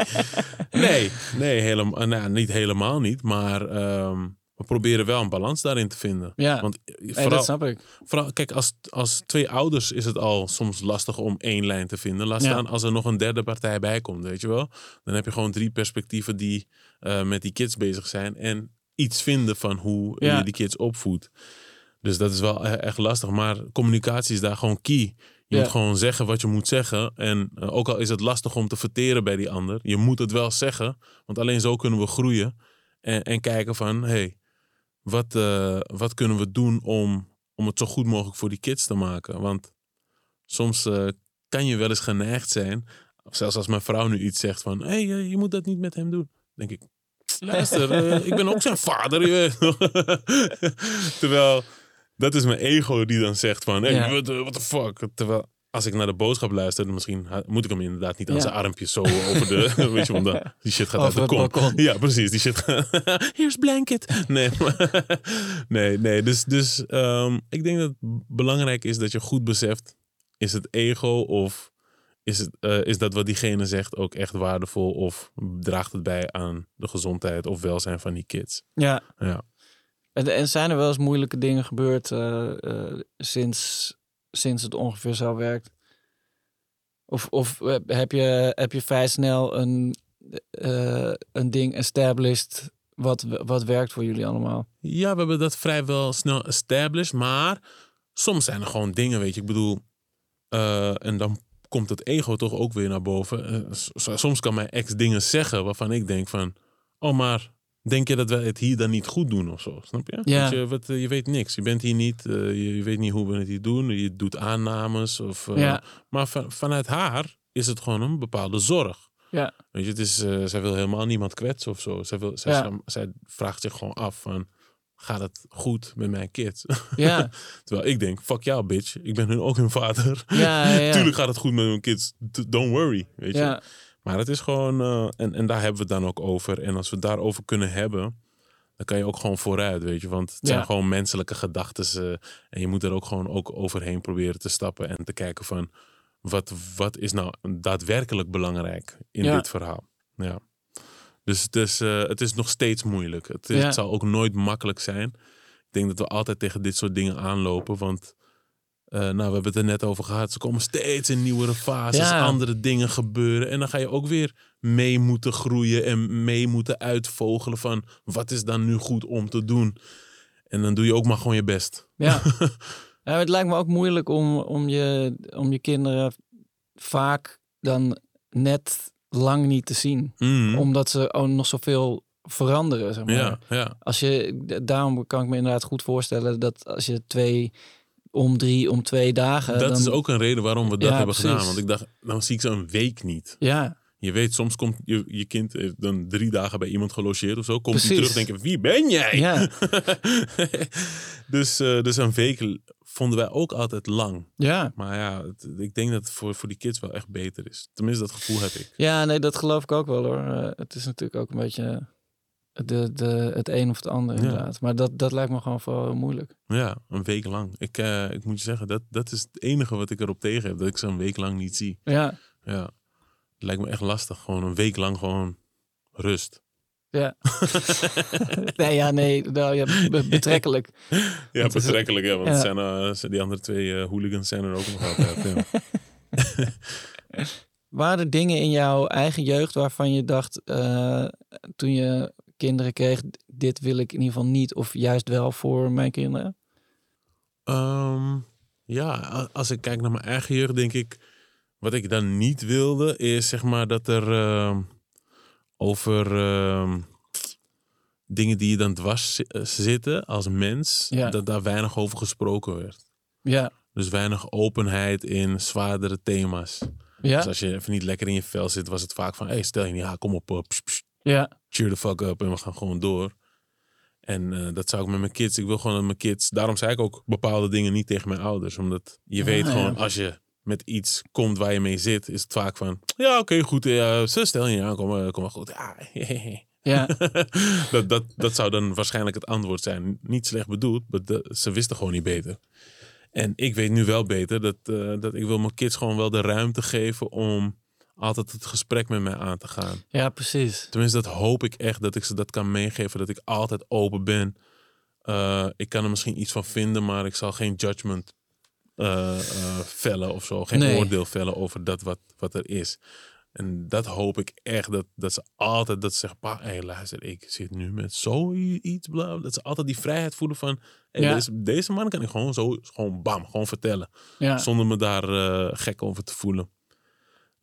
Speaker 3: Nee. Nee, helemaal, nou, niet helemaal niet. Maar ehm, we proberen wel een balans daarin te vinden.
Speaker 1: Ja,
Speaker 3: Want eh, vooral,
Speaker 1: dat snap ik.
Speaker 3: vooral, kijk, als, als twee ouders is het al soms lastig om één lijn te vinden. Laat
Speaker 1: Ja.
Speaker 3: staan als er nog een derde partij bij komt, weet je wel. Dan heb je gewoon drie perspectieven die eh, met die kids bezig zijn. En iets vinden van hoe
Speaker 1: Ja.
Speaker 3: je die kids opvoedt. Dus dat is wel echt lastig. Maar communicatie is daar gewoon key. Je moet gewoon zeggen wat je moet zeggen. En eh, ook al is het lastig om te verteren bij die ander. Je moet het wel zeggen. Want alleen zo kunnen we groeien. En, en kijken van, hey, wat, eh, wat kunnen we doen om, om het zo goed mogelijk voor die kids te maken? Want soms eh, kan je wel eens geneigd zijn. Zelfs als mijn vrouw nu iets zegt van, hé, hey, je moet dat niet met hem doen. denk ik, luister, ik ben ook zijn vader. je. Terwijl, dat is mijn ego die dan zegt van, hey, what, the- what the fuck? Terwijl, als ik naar de boodschap luister, misschien moet ik hem inderdaad niet aan
Speaker 1: Ja.
Speaker 3: zijn armpjes zo over de, weet je, want dan, die shit gaat
Speaker 1: Over
Speaker 3: uit de
Speaker 1: balkon.
Speaker 3: Ja, precies. Die shit gaat, here's blanket. Nee, maar- nee, nee. Dus, dus ehm, ik denk dat het belangrijk is dat je goed beseft, is het ego of is, het, eh, is dat wat diegene zegt ook echt waardevol of draagt het bij aan de gezondheid of welzijn van die kids?
Speaker 1: Ja.
Speaker 3: Ja.
Speaker 1: En, zijn er wel eens moeilijke dingen gebeurd eh, eh, sinds, sinds het ongeveer zo werkt? Of, of eh, heb, je, heb je vrij snel een, een ding established wat, wat werkt voor jullie allemaal?
Speaker 3: Ja, we hebben dat vrijwel snel established. Maar soms zijn er gewoon dingen, weet je. Ik bedoel, en dan komt het ego toch ook weer naar boven. Soms kan mijn ex dingen zeggen waarvan ik denk van... Oh, maar denk je dat wij het hier dan niet goed doen of zo? Snap je?
Speaker 1: Ja.
Speaker 3: Je, wat, eh, je weet niks. Je bent hier niet. eh, je, je weet niet hoe we het hier doen. Je doet aannames. Of, eh,
Speaker 1: Ja.
Speaker 3: Maar van- vanuit haar is het gewoon een bepaalde zorg.
Speaker 1: Ja.
Speaker 3: Weet je, het is, zij wil helemaal niemand kwetsen of zo. Zij, wil, zij,
Speaker 1: Ja.
Speaker 3: zij vraagt zich gewoon af van... Gaat het goed met mijn kids?
Speaker 1: Ja,
Speaker 3: Terwijl ik denk, fuck jou bitch. Ik ben hun ook hun vader.
Speaker 1: ja, ja. ja.
Speaker 3: Tuurlijk gaat het goed met hun kids. Don't worry. Weet je? Maar het is gewoon... eh, en, en daar hebben we het dan ook over. En als we het daarover kunnen hebben... Dan kan je ook gewoon vooruit, weet je. Want het zijn
Speaker 1: Ja.
Speaker 3: gewoon menselijke gedachten. en je moet er ook gewoon ook overheen proberen te stappen. En te kijken van... Wat, wat is nou daadwerkelijk belangrijk in
Speaker 1: Ja.
Speaker 3: dit verhaal? Ja. Dus het is, eh, het is nog steeds moeilijk. Het, is-
Speaker 1: Ja.
Speaker 3: het zal ook nooit makkelijk zijn. Ik denk dat we altijd tegen dit soort dingen aanlopen. Want eh, nou, we hebben het er net over gehad. Ze komen steeds in nieuwere fases.
Speaker 1: Ja.
Speaker 3: Andere dingen gebeuren. En dan ga je ook weer mee moeten groeien. En mee moeten uitvogelen van... Wat is dan nu goed om te doen? En dan doe je ook maar gewoon je best.
Speaker 1: Ja. ja het lijkt me ook moeilijk om, om, je, om je kinderen vaak dan net lang niet te zien.
Speaker 3: Mhm.
Speaker 1: Omdat ze ook nog zoveel veranderen. Zeg maar.
Speaker 3: Ja, ja.
Speaker 1: Als je, daarom kan ik me inderdaad goed voorstellen dat als je twee om drie, om twee dagen.
Speaker 3: dat
Speaker 1: dan,
Speaker 3: is ook een reden waarom we dat
Speaker 1: Ja,
Speaker 3: hebben
Speaker 1: precies.
Speaker 3: gedaan. Want ik dacht, dan zie ik ze een week niet.
Speaker 1: Ja,
Speaker 3: Je weet, soms komt je, je kind heeft dan drie dagen bij iemand gelogeerd of zo. Komt hij terug en denkt, wie ben jij?
Speaker 1: ja,
Speaker 3: dus, eh, dus een week vonden wij ook altijd lang.
Speaker 1: ja.
Speaker 3: Maar ja, het- ik denk dat het voor, voor die kids wel echt beter is. Tenminste, dat gevoel heb ik.
Speaker 1: Ja, nee, dat geloof ik ook wel hoor. Eh, het is natuurlijk ook een beetje de, de, het een of het ander
Speaker 3: Ja.
Speaker 1: inderdaad. Maar dat, dat lijkt me gewoon vooral heel moeilijk.
Speaker 3: Ja, een week lang. Ik, eh, ik moet je zeggen, dat, dat is het enige wat ik erop tegen heb. Dat ik ze een week lang niet zie.
Speaker 1: Ja,
Speaker 3: Ja, het lijkt me echt lastig. Gewoon een week lang gewoon rust.
Speaker 1: ja. nee, ja, nee, nou, ja, be- betrekkelijk.
Speaker 3: Ja,
Speaker 1: is-
Speaker 3: betrekkelijk. Ja, want
Speaker 1: ja.
Speaker 3: zijn, eh, die andere twee eh, hooligans zijn er ook nog altijd. Ja.
Speaker 1: Waren er dingen in jouw eigen jeugd waarvan je dacht toen je kinderen kreeg, dit wil ik in ieder geval niet of juist wel voor mijn kinderen?
Speaker 3: Ehm, ja, als ik kijk naar mijn eigen jeugd, denk ik... Wat ik dan niet wilde, is zeg maar dat er ehm, over ehm, dingen die je dan dwars eh, zitten als mens,
Speaker 1: Ja.
Speaker 3: dat daar weinig over gesproken werd.
Speaker 1: Ja,
Speaker 3: Dus weinig openheid in zwaardere thema's. Dus
Speaker 1: ja,
Speaker 3: als je even niet lekker in je vel zit, was het vaak van... Hey, stel je niet, ja, kom op, eh,
Speaker 1: ja,
Speaker 3: cheer the fuck up en we gaan gewoon door. En eh, dat zou ik met mijn kids. Ik wil gewoon dat mijn kids. Daarom zei ik ook bepaalde dingen niet tegen mijn ouders. Omdat je
Speaker 1: Ah,
Speaker 3: weet
Speaker 1: ja.
Speaker 3: gewoon, als je met iets komt waar je mee zit, is het vaak van. Ja, oké, goed. Ja, ze stel je aan, kom, eh, kom wel goed. Ja,
Speaker 1: ja,
Speaker 3: dat, dat, dat zou dan waarschijnlijk het antwoord zijn. Niet slecht bedoeld, maar de- ze wisten gewoon niet beter. En ik weet nu wel beter dat, eh, dat ik wil mijn kids gewoon wel de ruimte geven om altijd het gesprek met mij aan te gaan.
Speaker 1: ja, precies.
Speaker 3: Tenminste, dat hoop ik echt dat ik ze dat kan meegeven. Dat ik altijd open ben. Eh, ik kan er misschien iets van vinden, maar ik zal geen judgment eh, eh, vellen of zo. Geen
Speaker 1: Nee.
Speaker 3: oordeel vellen over dat wat, wat er is. En dat hoop ik echt, dat, dat ze altijd dat ze zeggen, pa, hé, luister, ik zit nu met zoiets, bla, bla." Dat ze altijd die vrijheid voelen van,
Speaker 1: Ja.
Speaker 3: deze, deze man kan ik gewoon zo, gewoon bam, gewoon vertellen.
Speaker 1: Ja.
Speaker 3: Zonder me daar gek over te voelen.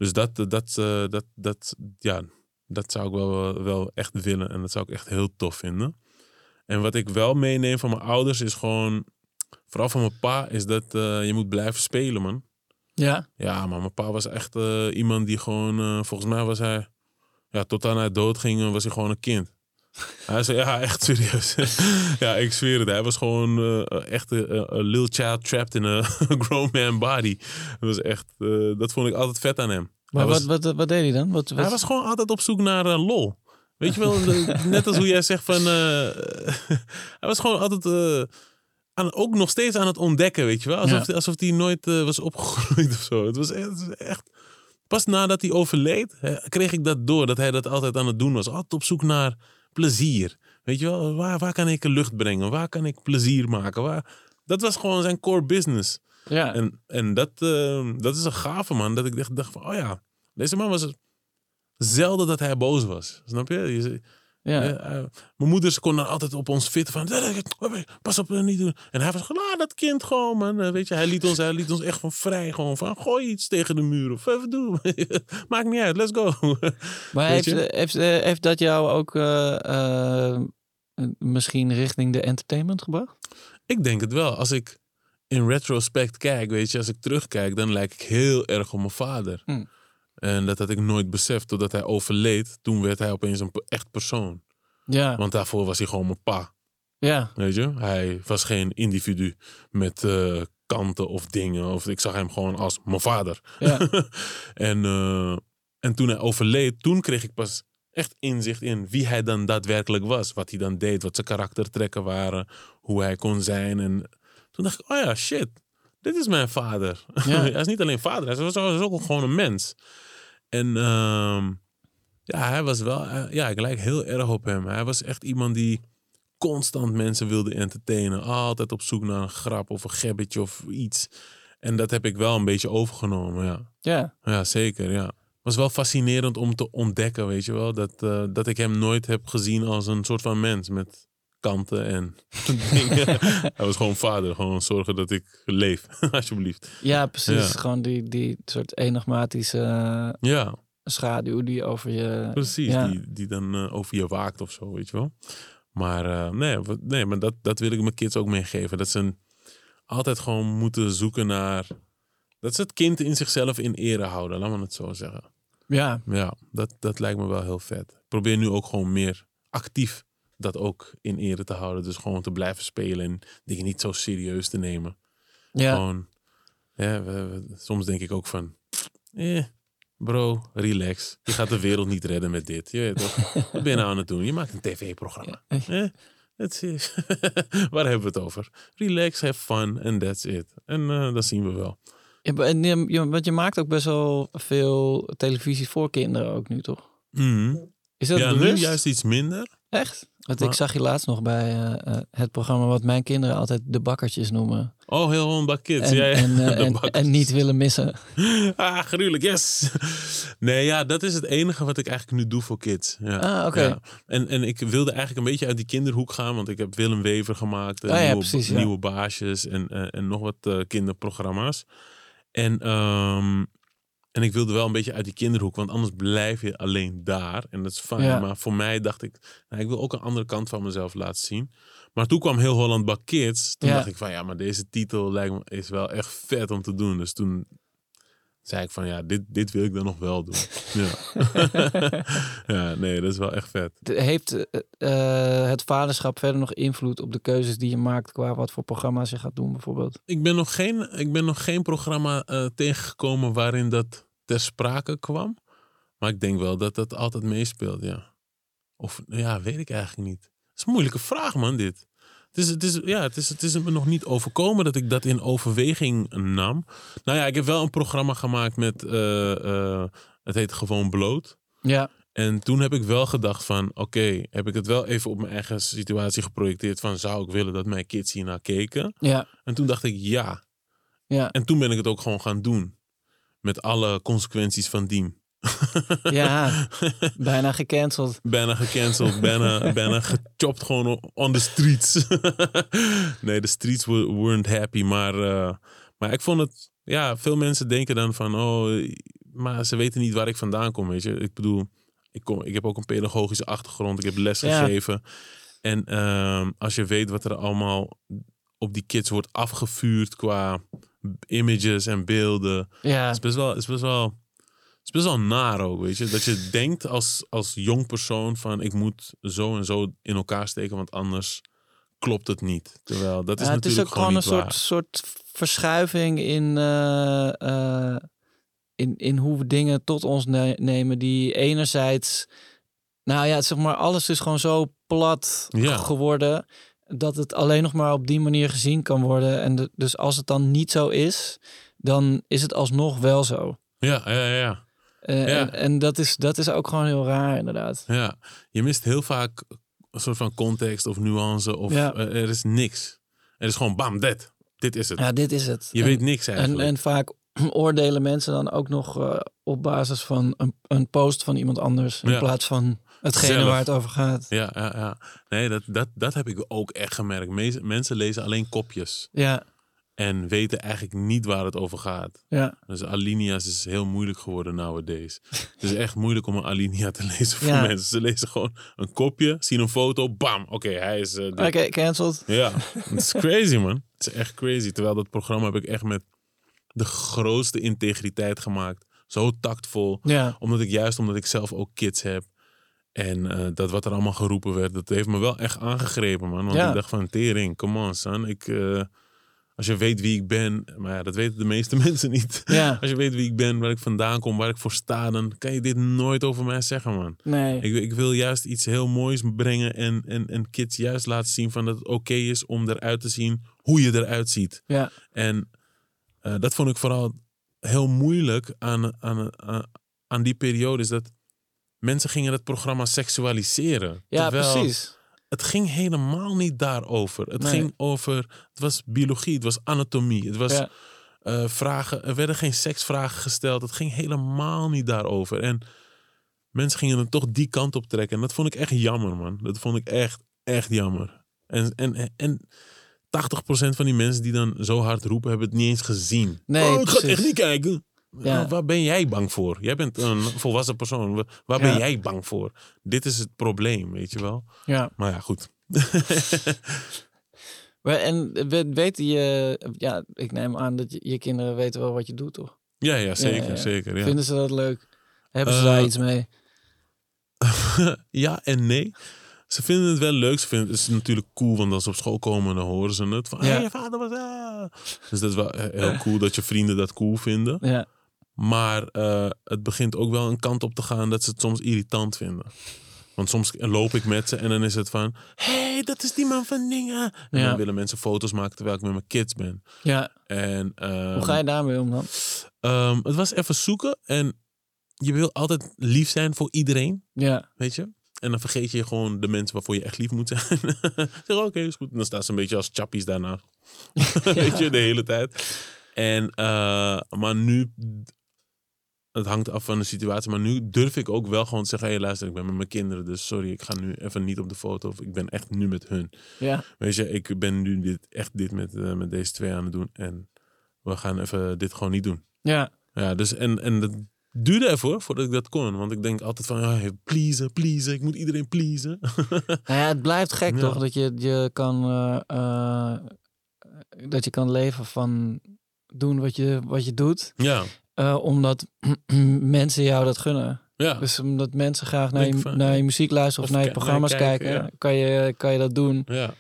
Speaker 3: Dus dat, dat, dat, eh, dat, dat, ja, dat zou ik wel, wel echt willen. En dat zou ik echt heel tof vinden. En wat ik wel meeneem van mijn ouders is gewoon... Vooral van mijn pa is dat eh, je moet blijven spelen, man.
Speaker 1: Ja.
Speaker 3: Ja, maar mijn pa was echt eh, iemand die gewoon... eh, volgens mij was hij... Ja, tot aan hij dood ging, eh, was hij gewoon een kind. Hij zei, ja, echt serieus. ja, ik zweer het. Hij was gewoon eh, echt een a little child trapped in a grown man body. Dat was echt... eh, dat vond ik altijd vet aan hem.
Speaker 1: Maar
Speaker 3: hij,
Speaker 1: wat,
Speaker 3: was,
Speaker 1: wat, wat deed hij dan? Wat, wat...
Speaker 3: hij was gewoon altijd op zoek naar eh, lol. Weet je wel, net als hoe jij zegt van... eh, hij was gewoon altijd... eh, aan, ook nog steeds aan het ontdekken, weet je wel. Alsof, alsof hij nooit eh, was opgegroeid of zo. Het was echt, het was echt... Pas nadat hij overleed, hè, kreeg ik dat door. Dat hij dat altijd aan het doen was. Altijd op zoek naar plezier. Weet je wel, waar, waar kan ik lucht brengen? Waar kan ik plezier maken? Waar... Dat was gewoon zijn core business.
Speaker 1: ja.
Speaker 3: En, en dat, eh, dat is een gave man. Dat ik echt dacht van, oh ja, deze man was zelden dat hij boos was. Snap je?
Speaker 1: Ja.
Speaker 3: eh, eh, mijn moeders kon dan altijd op ons fitten van, pas op, eh, niet doen. En hij was gewoon, ah, dat kind gewoon, man. Eh, Weet je, hij liet ons, hij liet ons echt van vrij. Gewoon van, gooi iets tegen de muur of even doen. Maakt niet uit, let's go.
Speaker 1: Maar heeft,
Speaker 3: je?
Speaker 1: heeft, eh, heeft dat jou ook eh, eh, misschien richting de entertainment gebracht?
Speaker 3: Ik denk het wel. Als ik in retrospect kijk, weet je, als ik terugkijk, dan lijk ik heel erg op mijn vader.
Speaker 1: Hm.
Speaker 3: En dat had ik nooit beseft. Totdat hij overleed, toen werd hij opeens een echt persoon.
Speaker 1: Ja.
Speaker 3: Want daarvoor was hij gewoon mijn pa.
Speaker 1: Ja.
Speaker 3: Weet je? Hij was geen individu met eh, kanten of dingen. Of ik zag hem gewoon als mijn vader.
Speaker 1: Ja.
Speaker 3: en, eh, en toen hij overleed, toen kreeg ik pas echt inzicht in wie hij dan daadwerkelijk was. Wat hij dan deed, wat zijn karaktertrekken waren, hoe hij kon zijn. En toen dacht ik, oh ja, shit, dit is mijn vader.
Speaker 1: Ja.
Speaker 3: hij is niet alleen vader, hij is ook gewoon een mens. En ehm, ja, hij was wel, eh, ja, ik lijk heel erg op hem. Hij was echt iemand die constant mensen wilde entertainen. Altijd op zoek naar een grap of een gebbetje of iets. En dat heb ik wel een beetje overgenomen, ja.
Speaker 1: Ja.
Speaker 3: Ja, zeker, ja. Het was wel fascinerend om te ontdekken, weet je wel. Dat, eh, dat ik hem nooit heb gezien als een soort van mens met kanten en dingen. Hij was gewoon vader. Gewoon zorgen dat ik leef, alsjeblieft.
Speaker 1: Ja, precies.
Speaker 3: Ja.
Speaker 1: Gewoon die, die soort enigmatische
Speaker 3: Ja,
Speaker 1: schaduw die over je...
Speaker 3: precies.
Speaker 1: Ja.
Speaker 3: Die, die dan eh, over je waakt of zo, weet je wel. Maar eh, nee, wat- nee, maar dat, dat wil ik mijn kids ook meegeven. Dat ze een- altijd gewoon moeten zoeken naar... Dat ze het kind in zichzelf in ere houden, laat me het zo zeggen.
Speaker 1: Ja.
Speaker 3: Ja, dat, dat lijkt me wel heel vet. Ik probeer nu ook gewoon meer actief dat ook in ere te houden. Dus gewoon te blijven spelen en dingen niet zo serieus te nemen.
Speaker 1: Ja.
Speaker 3: Gewoon, ja, we- we- soms denk ik ook van, eh, bro, relax. Je gaat de wereld niet redden met dit. Je weet toch? Wat ben je nou aan het doen? Je maakt een tv-programma. Eh, that's it. Waar hebben we het over? Relax, have fun and that's it. En eh, dat zien we wel.
Speaker 1: Ja, en je, je- want je maakt ook best wel veel televisie voor kinderen ook nu, toch?
Speaker 3: Mhm.
Speaker 1: Is dat
Speaker 3: Ja, nu juist iets minder.
Speaker 1: Echt? Want
Speaker 3: Maar-
Speaker 1: ik zag je laatst nog bij eh, eh, het programma wat mijn kinderen altijd de bakkertjes noemen.
Speaker 3: Oh, heel bak kids.
Speaker 1: En,
Speaker 3: ja, ja.
Speaker 1: en, eh, en, en niet willen missen.
Speaker 3: Ah, gruwelijk, yes. Nee, ja, dat is het enige wat ik eigenlijk nu doe voor kids. Ja.
Speaker 1: Ah, oké.
Speaker 3: Ja. En, en ik wilde eigenlijk een beetje uit die kinderhoek gaan, want ik heb Willem Wever gemaakt. en
Speaker 1: Ah, ja,
Speaker 3: nieuwe,
Speaker 1: precies, ja.
Speaker 3: nieuwe baasjes en, eh, en nog wat eh, kinderprogramma's. En, ehm, en ik wilde wel een beetje uit die kinderhoek, want anders blijf je alleen daar. En dat is fijn.
Speaker 1: Ja.
Speaker 3: Maar voor mij dacht ik, nou, ik wil ook een andere kant van mezelf laten zien. Maar toen kwam heel Holland Bak Kids. Toen
Speaker 1: Ja.
Speaker 3: dacht ik van ja, maar deze titel lijkt me, is wel echt vet om te doen. Dus toen zei ik van ja, dit, dit wil ik dan nog wel doen. Ja. ja, nee, dat is wel echt vet.
Speaker 1: Heeft eh, eh, het vaderschap verder nog invloed op de keuzes die je maakt qua wat voor programma's je gaat doen bijvoorbeeld?
Speaker 3: Ik ben nog geen, ik ben nog geen programma eh, tegengekomen waarin dat ter sprake kwam. Maar ik denk wel dat dat altijd meespeelt, ja. Of ja, weet ik eigenlijk niet. Dat is een moeilijke vraag, man, dit. Het is, het, is, ja, het, is, het is me nog niet overkomen dat ik dat in overweging nam. Nou ja, ik heb wel een programma gemaakt met, eh, eh, het heet gewoon Bloot.
Speaker 1: Ja.
Speaker 3: En toen heb ik wel gedacht van, oké, heb ik het wel even op mijn eigen situatie geprojecteerd van, zou ik willen dat mijn kids hiernaar keken?
Speaker 1: Ja,
Speaker 3: En toen dacht ik, ja.
Speaker 1: ja,
Speaker 3: En toen ben ik het ook gewoon gaan doen. Met alle consequenties van dien.
Speaker 1: Ja. bijna gecanceld.
Speaker 3: Bijna gecanceld, bijna, bijna gechopt gewoon on the streets. nee, de streets were- weren't happy, maar, eh, maar ik vond het, ja, veel mensen denken dan van, oh, maar ze weten niet waar ik vandaan kom, weet je. Ik bedoel, ik, kom, ik heb ook een pedagogische achtergrond, ik heb les
Speaker 1: Ja.
Speaker 3: gegeven. En ehm, als je weet wat er allemaal op die kids wordt afgevuurd qua images en beelden,
Speaker 1: Ja,
Speaker 3: het is best wel, het is best wel, is best wel naar ook, weet je. Dat je denkt als, als jong persoon van ik moet zo en zo in elkaar steken, want anders klopt het niet. Terwijl dat is
Speaker 1: Ja, het is
Speaker 3: natuurlijk
Speaker 1: ook gewoon een soort, soort verschuiving in, eh, eh, in, in hoe we dingen tot ons ne- nemen. Die enerzijds, nou ja, zeg maar, alles is gewoon zo plat
Speaker 3: Ja.
Speaker 1: geworden. Dat het alleen nog maar op die manier gezien kan worden. En de- dus als het dan niet zo is, dan is het alsnog wel zo.
Speaker 3: Ja, ja, ja.
Speaker 1: Eh,
Speaker 3: Ja.
Speaker 1: En, en dat, is, dat is ook gewoon heel raar, inderdaad.
Speaker 3: ja. Je mist heel vaak een soort van context of nuance of
Speaker 1: Ja.
Speaker 3: eh, er is niks. Er is gewoon bam, dit. Dit is het.
Speaker 1: Ja, dit is het.
Speaker 3: Je
Speaker 1: En-
Speaker 3: weet niks
Speaker 1: En,
Speaker 3: eigenlijk.
Speaker 1: en vaak oordelen mensen dan ook nog eh, op basis van een, een post van iemand anders. In
Speaker 3: Ja.
Speaker 1: plaats van hetgene
Speaker 3: Zelf.
Speaker 1: waar het over gaat.
Speaker 3: ja, ja, ja. Nee, dat, dat, dat heb ik ook echt gemerkt. Mensen lezen alleen kopjes
Speaker 1: Ja,
Speaker 3: en weten eigenlijk niet waar het over gaat.
Speaker 1: ja,
Speaker 3: Dus alinea's is heel moeilijk geworden nowadays. Het is echt moeilijk om een alinea te lezen voor
Speaker 1: Ja.
Speaker 3: mensen. Ze lezen gewoon een kopje, zien een foto, bam, oké, hij is... eh,
Speaker 1: oké, cancelled.
Speaker 3: Ja, het is crazy man. Het is echt crazy. Terwijl dat programma heb ik echt met de grootste integriteit gemaakt. Zo tactvol.
Speaker 1: Ja,
Speaker 3: Omdat ik juist, omdat ik zelf ook kids heb. En eh, dat wat er allemaal geroepen werd, dat heeft me wel echt aangegrepen man. Want
Speaker 1: Ja.
Speaker 3: ik dacht van, tering, come on son. Ik, eh, als je weet wie ik ben, maar ja, dat weten de meeste mensen niet.
Speaker 1: ja,
Speaker 3: Als je weet wie ik ben, waar ik vandaan kom, waar ik voor sta, dan kan je dit nooit over mij zeggen, man.
Speaker 1: nee.
Speaker 3: Ik, ik wil juist iets heel moois brengen en, en, en kids juist laten zien van dat het oké is om eruit te zien hoe je eruit ziet.
Speaker 1: Ja,
Speaker 3: En eh, dat vond ik vooral heel moeilijk aan, aan, aan, aan die periode, is dat mensen gingen het programma seksualiseren.
Speaker 1: ja
Speaker 3: Terwijl
Speaker 1: precies.
Speaker 3: Het ging helemaal niet daarover. Het
Speaker 1: Nee.
Speaker 3: ging over, het was biologie, het was anatomie, het was
Speaker 1: Ja,
Speaker 3: eh, vragen. Er werden geen seksvragen gesteld. Het ging helemaal niet daarover. En mensen gingen dan toch die kant op trekken. En dat vond ik echt jammer, man. Dat vond ik echt, echt jammer. En, en, en 80% van die mensen die dan zo hard roepen, hebben het niet eens gezien.
Speaker 1: Nee,
Speaker 3: oh, ik ga het echt niet kijken.
Speaker 1: Ja.
Speaker 3: Nou, waar ben jij bang voor? Jij bent een volwassen persoon. Wa- Waar
Speaker 1: Ja.
Speaker 3: ben jij bang voor? Dit is het probleem, weet je wel.
Speaker 1: ja.
Speaker 3: Maar ja, goed.
Speaker 1: En we- weten je, ja, ik neem aan dat je, je kinderen weten wel wat je doet, toch?
Speaker 3: ja, ja, zeker,
Speaker 1: ja.
Speaker 3: zeker. Ja.
Speaker 1: Vinden ze dat leuk? Hebben ze
Speaker 3: Eh,
Speaker 1: daar iets mee?
Speaker 3: ja en nee. Ze vinden het wel leuk. Ze vinden het is natuurlijk cool, want als ze op school komen, dan horen ze het. Van,
Speaker 1: Ja.
Speaker 3: hey, je vader was... ah." Dus dat is wel he- heel cool dat je vrienden dat cool vinden.
Speaker 1: Ja,
Speaker 3: Maar eh, het begint ook wel een kant op te gaan dat ze het soms irritant vinden. Want soms loop ik met ze en dan is het van... hey, dat is die man van dingen. En
Speaker 1: Ja.
Speaker 3: dan willen mensen foto's maken terwijl ik met mijn kids ben.
Speaker 1: ja.
Speaker 3: En, ehm,
Speaker 1: Hoe ga je daarmee om dan?
Speaker 3: ehm, het was even zoeken. En je wil altijd lief zijn voor iedereen.
Speaker 1: Ja,
Speaker 3: Weet je? En dan vergeet je gewoon de mensen waarvoor je echt lief moet zijn. zeg, oké, is goed. En dan staan ze een beetje als chappies daarna. Weet je, de hele tijd. En, eh, maar nu, het hangt af van de situatie. Maar nu durf ik ook wel gewoon te zeggen, hé hey, luister, ik ben met mijn kinderen. Dus sorry, ik ga nu even niet op de foto. Of ik ben echt nu met hun.
Speaker 1: ja,
Speaker 3: Weet je, ik ben nu dit, echt dit met, eh, met deze twee aan het doen. En we gaan even dit gewoon niet doen.
Speaker 1: ja.
Speaker 3: Ja, dus en, en dat duurde ervoor voordat ik dat kon. Want ik denk altijd van, ja, pleasen, pleasen. Ik moet iedereen pleasen.
Speaker 1: Nou ja, het blijft gek
Speaker 3: Ja.
Speaker 1: toch dat je, je kan eh, eh, dat je kan leven van doen wat je, wat je doet,
Speaker 3: ja,
Speaker 1: eh, omdat mensen jou dat gunnen.
Speaker 3: ja.
Speaker 1: Dus omdat mensen graag naar je,
Speaker 3: van-
Speaker 1: naar je muziek luisteren of, naar je programma's
Speaker 3: naar kijken,
Speaker 1: kijken,
Speaker 3: ja.
Speaker 1: kan, je, kan je dat doen.
Speaker 3: ja.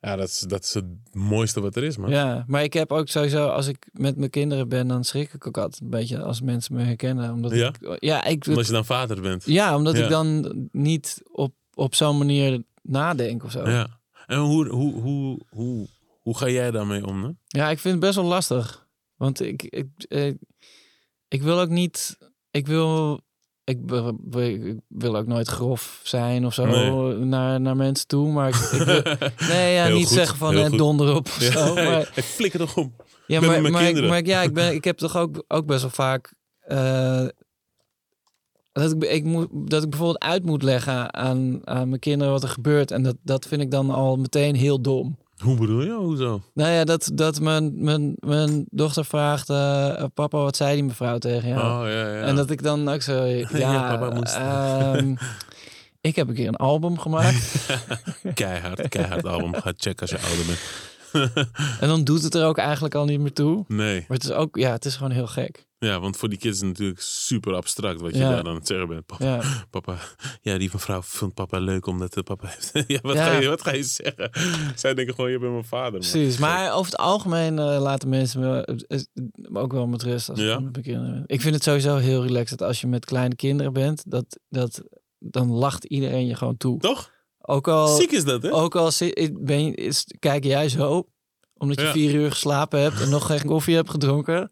Speaker 3: Ja, dat is, dat is het mooiste wat er is, man.
Speaker 1: Ja, maar ik heb ook sowieso, als ik met mijn kinderen ben, dan schrik ik ook altijd een beetje als mensen me herkennen. Omdat
Speaker 3: Ja?
Speaker 1: ik, ja, ik,
Speaker 3: Omdat je dan vader bent.
Speaker 1: ja, omdat
Speaker 3: Ja.
Speaker 1: ik dan niet op, op zo'n manier nadenk of zo.
Speaker 3: Ja. En hoe, hoe, hoe, hoe, hoe ga jij daarmee om?
Speaker 1: Ja, ik vind het best wel lastig. Want ik, ik, ik, ik wil ook niet. Ik wil ik, wil ook nooit grof zijn of zo
Speaker 3: Nee.
Speaker 1: naar, naar mensen toe. Maar ik, ik wil- nee, ja,
Speaker 3: Heel
Speaker 1: niet
Speaker 3: goed,
Speaker 1: zeggen van donder op of
Speaker 3: Ja,
Speaker 1: zo. Maar,
Speaker 3: hey, flikker toch om.
Speaker 1: ja, maar, maar, ja, ik, ben, ik heb toch ook, ook best wel vaak eh, dat, ik, ik moet, dat ik bijvoorbeeld uit moet leggen aan, aan mijn kinderen wat er gebeurt. En dat, dat vind ik dan al meteen heel dom.
Speaker 3: Hoe bedoel je? Hoezo?
Speaker 1: Nou ja, dat, dat mijn, mijn, mijn dochter vraagt, eh, papa, wat zei die mevrouw tegen jou?
Speaker 3: Oh, ja, ja.
Speaker 1: En dat ik dan ook zo, ja,
Speaker 3: Ja, papa moest.
Speaker 1: ehm, ik heb een keer een album gemaakt.
Speaker 3: Keihard, keihard album. Ga checken als je ouder bent.
Speaker 1: en dan doet het er ook eigenlijk al niet meer toe.
Speaker 3: Nee.
Speaker 1: Maar het is ook, ja, het is gewoon heel gek.
Speaker 3: Ja, want voor die kids is het natuurlijk super abstract wat je
Speaker 1: Ja.
Speaker 3: daar aan het zeggen bent. Papa,
Speaker 1: Ja,
Speaker 3: papa, ja, die mevrouw vindt papa leuk omdat de papa heeft. ja, wat,
Speaker 1: Ja.
Speaker 3: Ga je, wat ga je zeggen? Zij denken gewoon, je bent mijn vader. man.
Speaker 1: precies. Maar over het algemeen eh, laten mensen me eh, eh, ook wel met rust als
Speaker 3: Ja?
Speaker 1: ik met kinderen ben. Ik vind het sowieso heel relaxed dat als je met kleine kinderen bent, dat, dat, dan lacht iedereen je gewoon toe.
Speaker 3: Toch?
Speaker 1: Ook al,
Speaker 3: Ziek is dat, hè?
Speaker 1: ook al ben is, kijk jij zo, omdat je
Speaker 3: Ja.
Speaker 1: vier uur geslapen hebt en nog geen koffie hebt gedronken.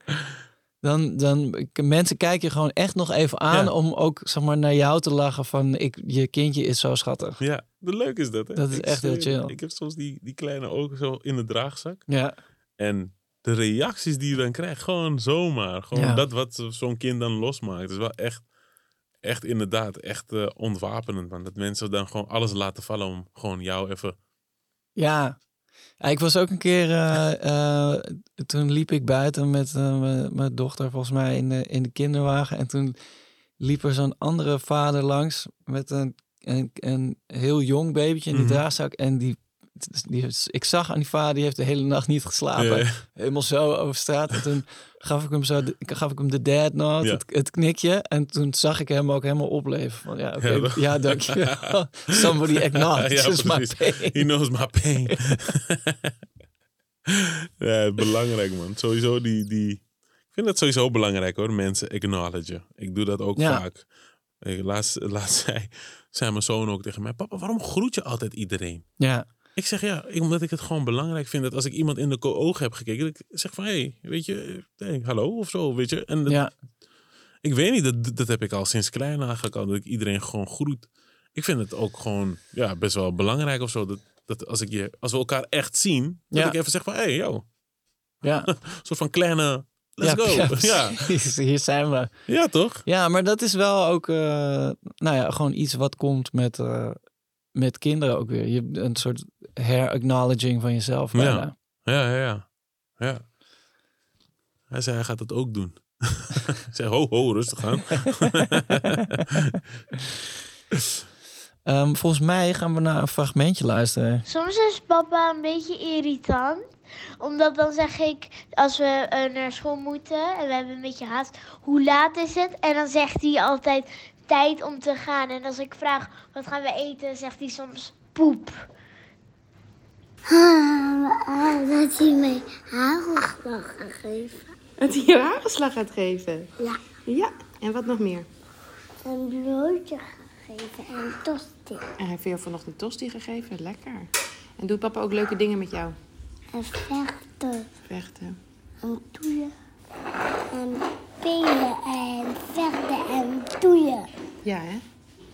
Speaker 1: Dan, dan mensen kijken je gewoon echt nog even aan
Speaker 3: Ja.
Speaker 1: om ook zeg maar, naar jou te lachen van ik, je kindje is zo schattig.
Speaker 3: Ja, de leuk is dat, hè?
Speaker 1: Dat is
Speaker 3: Ik
Speaker 1: echt heel chill.
Speaker 3: Ik heb soms die, die kleine ogen zo in de draagzak.
Speaker 1: Ja,
Speaker 3: En de reacties die je dan krijgt, gewoon zomaar. Gewoon
Speaker 1: Ja.
Speaker 3: dat wat zo'n kind dan losmaakt. is wel echt, echt inderdaad, echt eh, ontwapenend. Man. Dat mensen dan gewoon alles laten vallen om gewoon jou even...
Speaker 1: ja. Ja, ik was ook een keer, eh, eh, toen liep ik buiten met mijn- dochter volgens mij in de, in de kinderwagen. En toen liep er zo'n andere vader langs met een, een, een heel jong babytje in die
Speaker 3: Mhm.
Speaker 1: draagzak. En die, ik zag aan die vader, die heeft de hele nacht niet geslapen.
Speaker 3: Ja,
Speaker 1: Helemaal zo over straat. En toen gaf ik hem zo, de- gaf ik hem de dad nod,
Speaker 3: Ja.
Speaker 1: het, het knikje. En toen zag ik hem ook helemaal opleven. Van ja, oké,
Speaker 3: Ja,
Speaker 1: ja,
Speaker 3: dat-
Speaker 1: dankjewel. Somebody acknowledges my pain.
Speaker 3: He knows my pain. ja, belangrijk man. Sowieso die, die... Ik vind dat sowieso belangrijk hoor, mensen acknowledgen. Ik doe dat ook vaak. Ik, laatst, laatst zei, zei mijn zoon ook tegen mij... Papa, waarom groet je altijd iedereen?
Speaker 1: Ja,
Speaker 3: Ik zeg ja, omdat ik het gewoon belangrijk vind dat als ik iemand in de ogen heb gekeken, dat ik zeg van hé, hey, weet je, hey, hallo of zo, weet je. En dat-
Speaker 1: ja,
Speaker 3: ik weet niet, dat, dat heb ik al sinds klein eigenlijk al, dat ik iedereen gewoon groet. Ik vind het ook gewoon ja, best wel belangrijk of zo, dat, dat als, ik je, als we elkaar echt zien, dat
Speaker 1: Ja.
Speaker 3: ik even zeg van hé, hey, yo,
Speaker 1: ja.
Speaker 3: een soort van kleine, let's
Speaker 1: ja,
Speaker 3: go.
Speaker 1: Ja,
Speaker 3: Ja.
Speaker 1: Hier zijn we.
Speaker 3: ja, toch?
Speaker 1: Ja, maar dat is wel ook, eh, nou ja, gewoon iets wat komt met, eh, met kinderen ook weer. Je, een soort her-acknowledging van jezelf.
Speaker 3: Ja.
Speaker 1: bijna.
Speaker 3: Ja, ja, ja. ja. Hij zei hij gaat het ook doen. ik zei ho, ho, rustig aan.
Speaker 1: Ehm, volgens mij gaan we naar een fragmentje luisteren.
Speaker 2: Soms is papa een beetje irritant. Omdat dan zeg ik, als we eh, naar school moeten en we hebben een beetje haast, hoe laat is het? En dan zegt hij altijd tijd om te gaan. En als ik vraag, wat gaan we eten, zegt hij soms poep. dat hij mij hagelslag gaat geven.
Speaker 4: Dat hij je hagelslag gaat geven?
Speaker 2: Ja,
Speaker 4: Ja. En wat nog meer?
Speaker 2: een broodje gegeven en tosti.
Speaker 4: En hij heeft je vanochtend tosti gegeven. Lekker. En doet papa ook leuke dingen met jou?
Speaker 2: En vechten
Speaker 4: Vechten.
Speaker 2: en toeien. En spelen en vechten en toeien.
Speaker 4: Ja, hè?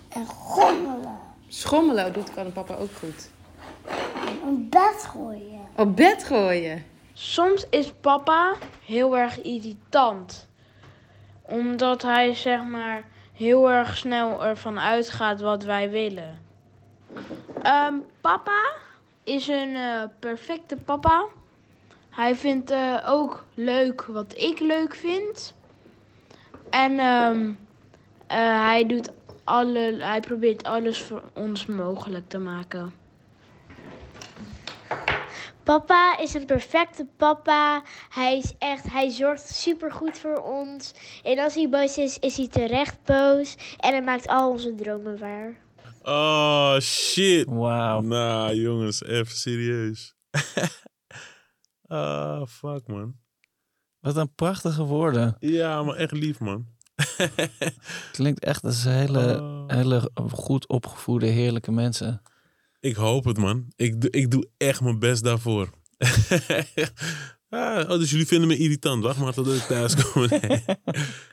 Speaker 2: En gommelen.
Speaker 4: Schommelen doet kan papa ook goed.
Speaker 2: Een bed gooien.
Speaker 4: Op bed gooien.
Speaker 5: Soms is papa heel erg irritant. Omdat hij zeg maar heel erg snel ervan uitgaat wat wij willen. Ehm, papa is een eh, perfecte papa. Hij vindt eh, ook leuk wat ik leuk vind. En ehm, eh, hij, doet alle, hij probeert alles voor ons mogelijk te maken.
Speaker 2: Papa is een perfecte papa. Hij is echt, hij zorgt super goed voor ons. En als hij boos is, is hij terecht boos. En hij maakt al onze dromen waar.
Speaker 3: Oh, shit.
Speaker 1: Wauw.
Speaker 3: Nou, jongens, even serieus. Ah, fuck, man.
Speaker 1: Wat een prachtige woorden.
Speaker 3: Ja, maar echt lief, man.
Speaker 1: Klinkt echt als hele,
Speaker 3: Oh.
Speaker 1: hele goed opgevoede, heerlijke mensen.
Speaker 3: Ik hoop het, man. Ik, doe- ik doe echt mijn best daarvoor. ah, oh, dus jullie vinden me irritant. Wacht maar totdat ik thuis kom. Nee,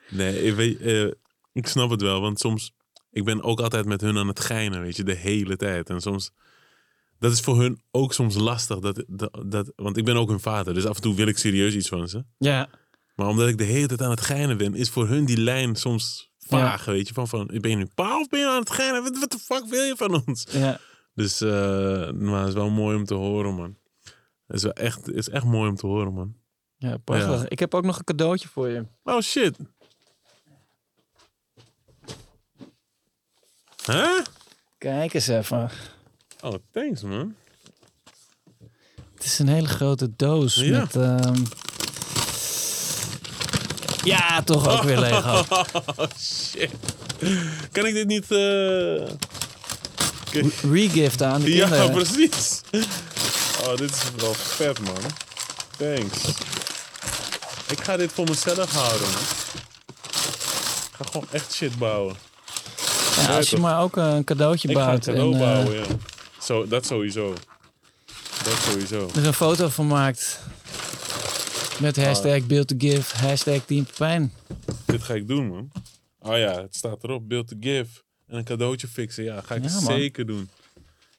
Speaker 3: nee ik weet, eh, Ik snap het wel, want soms... Ik ben ook altijd met hun aan het geinen, weet je, de hele tijd. En soms... Dat is voor hun ook soms lastig. Dat, dat, dat, want ik ben ook hun vader, dus af en toe wil ik serieus iets van ze.
Speaker 1: Ja,
Speaker 3: Maar omdat ik de hele tijd aan het geinen ben, is voor hun die lijn soms vaag, weet je. Van, van, ben je nu pa of ben je aan het geinen? Wat, de fuck wil je van ons?
Speaker 1: ja.
Speaker 3: Dus, eh, maar het is wel mooi om te horen, man. Het is wel echt, het is echt mooi om te horen, man.
Speaker 1: ja prachtig.
Speaker 3: Ja.
Speaker 1: Ik heb ook nog een cadeautje voor je.
Speaker 3: Oh, shit. Huh?
Speaker 1: Kijk eens even.
Speaker 3: Oh, thanks, man.
Speaker 1: Het is een hele grote doos
Speaker 3: Ja.
Speaker 1: met... ehm, Ja, toch ook weer Lego.
Speaker 3: Oh, shit. Kan ik dit niet... eh,
Speaker 1: Regift aan de
Speaker 3: Ja,
Speaker 1: kinderen.
Speaker 3: precies. Oh, dit is wel vet, man. Thanks. Ik ga dit voor mezelf houden, man. Ik ga gewoon echt shit bouwen.
Speaker 1: Ja, als je maar ook een cadeautje
Speaker 3: Ik ga een
Speaker 1: bouwt.
Speaker 3: cadeau
Speaker 1: en, eh,
Speaker 3: bouwen, ja. Zo, dat sowieso. Dat sowieso.
Speaker 1: er een foto van maakt. Met
Speaker 3: Ah.
Speaker 1: hashtag build to give, hashtag Team Pepijn.
Speaker 3: Dit ga ik doen, man. Oh ja, het staat erop. Build to give. En een cadeautje fixen. Ja, ga ik
Speaker 1: Ja,
Speaker 3: zeker doen.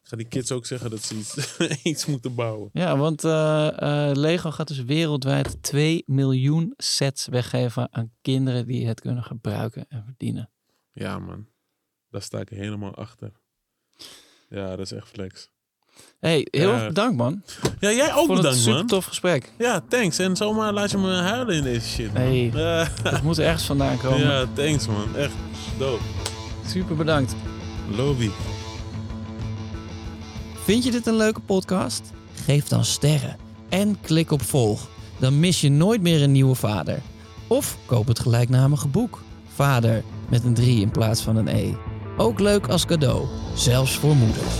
Speaker 3: Ik ga die kids ook zeggen dat ze iets, iets moeten bouwen.
Speaker 1: Ja, want eh, eh, Lego gaat dus wereldwijd 2 miljoen sets weggeven aan kinderen die het kunnen gebruiken en verdienen.
Speaker 3: Ja, man. Daar sta ik helemaal achter. Ja, dat is echt flex.
Speaker 1: Hey, heel
Speaker 3: Ja.
Speaker 1: erg bedankt man.
Speaker 3: Ja, jij ook
Speaker 1: Vond het een
Speaker 3: bedankt,
Speaker 1: super
Speaker 3: man.
Speaker 1: tof gesprek.
Speaker 3: Ja, thanks. En zomaar laat je me huilen in deze shit. man. Ja,
Speaker 1: het moet ergens vandaan komen.
Speaker 3: ja, thanks, man. Echt dope.
Speaker 1: Super bedankt.
Speaker 3: Lobby.
Speaker 1: Vind je dit een leuke podcast? Geef dan sterren en klik op volg. Dan mis je nooit meer een nieuwe vader. Of koop het gelijknamige boek. Vader met een 3 in plaats van een E. Ook leuk als cadeau, zelfs voor moeders.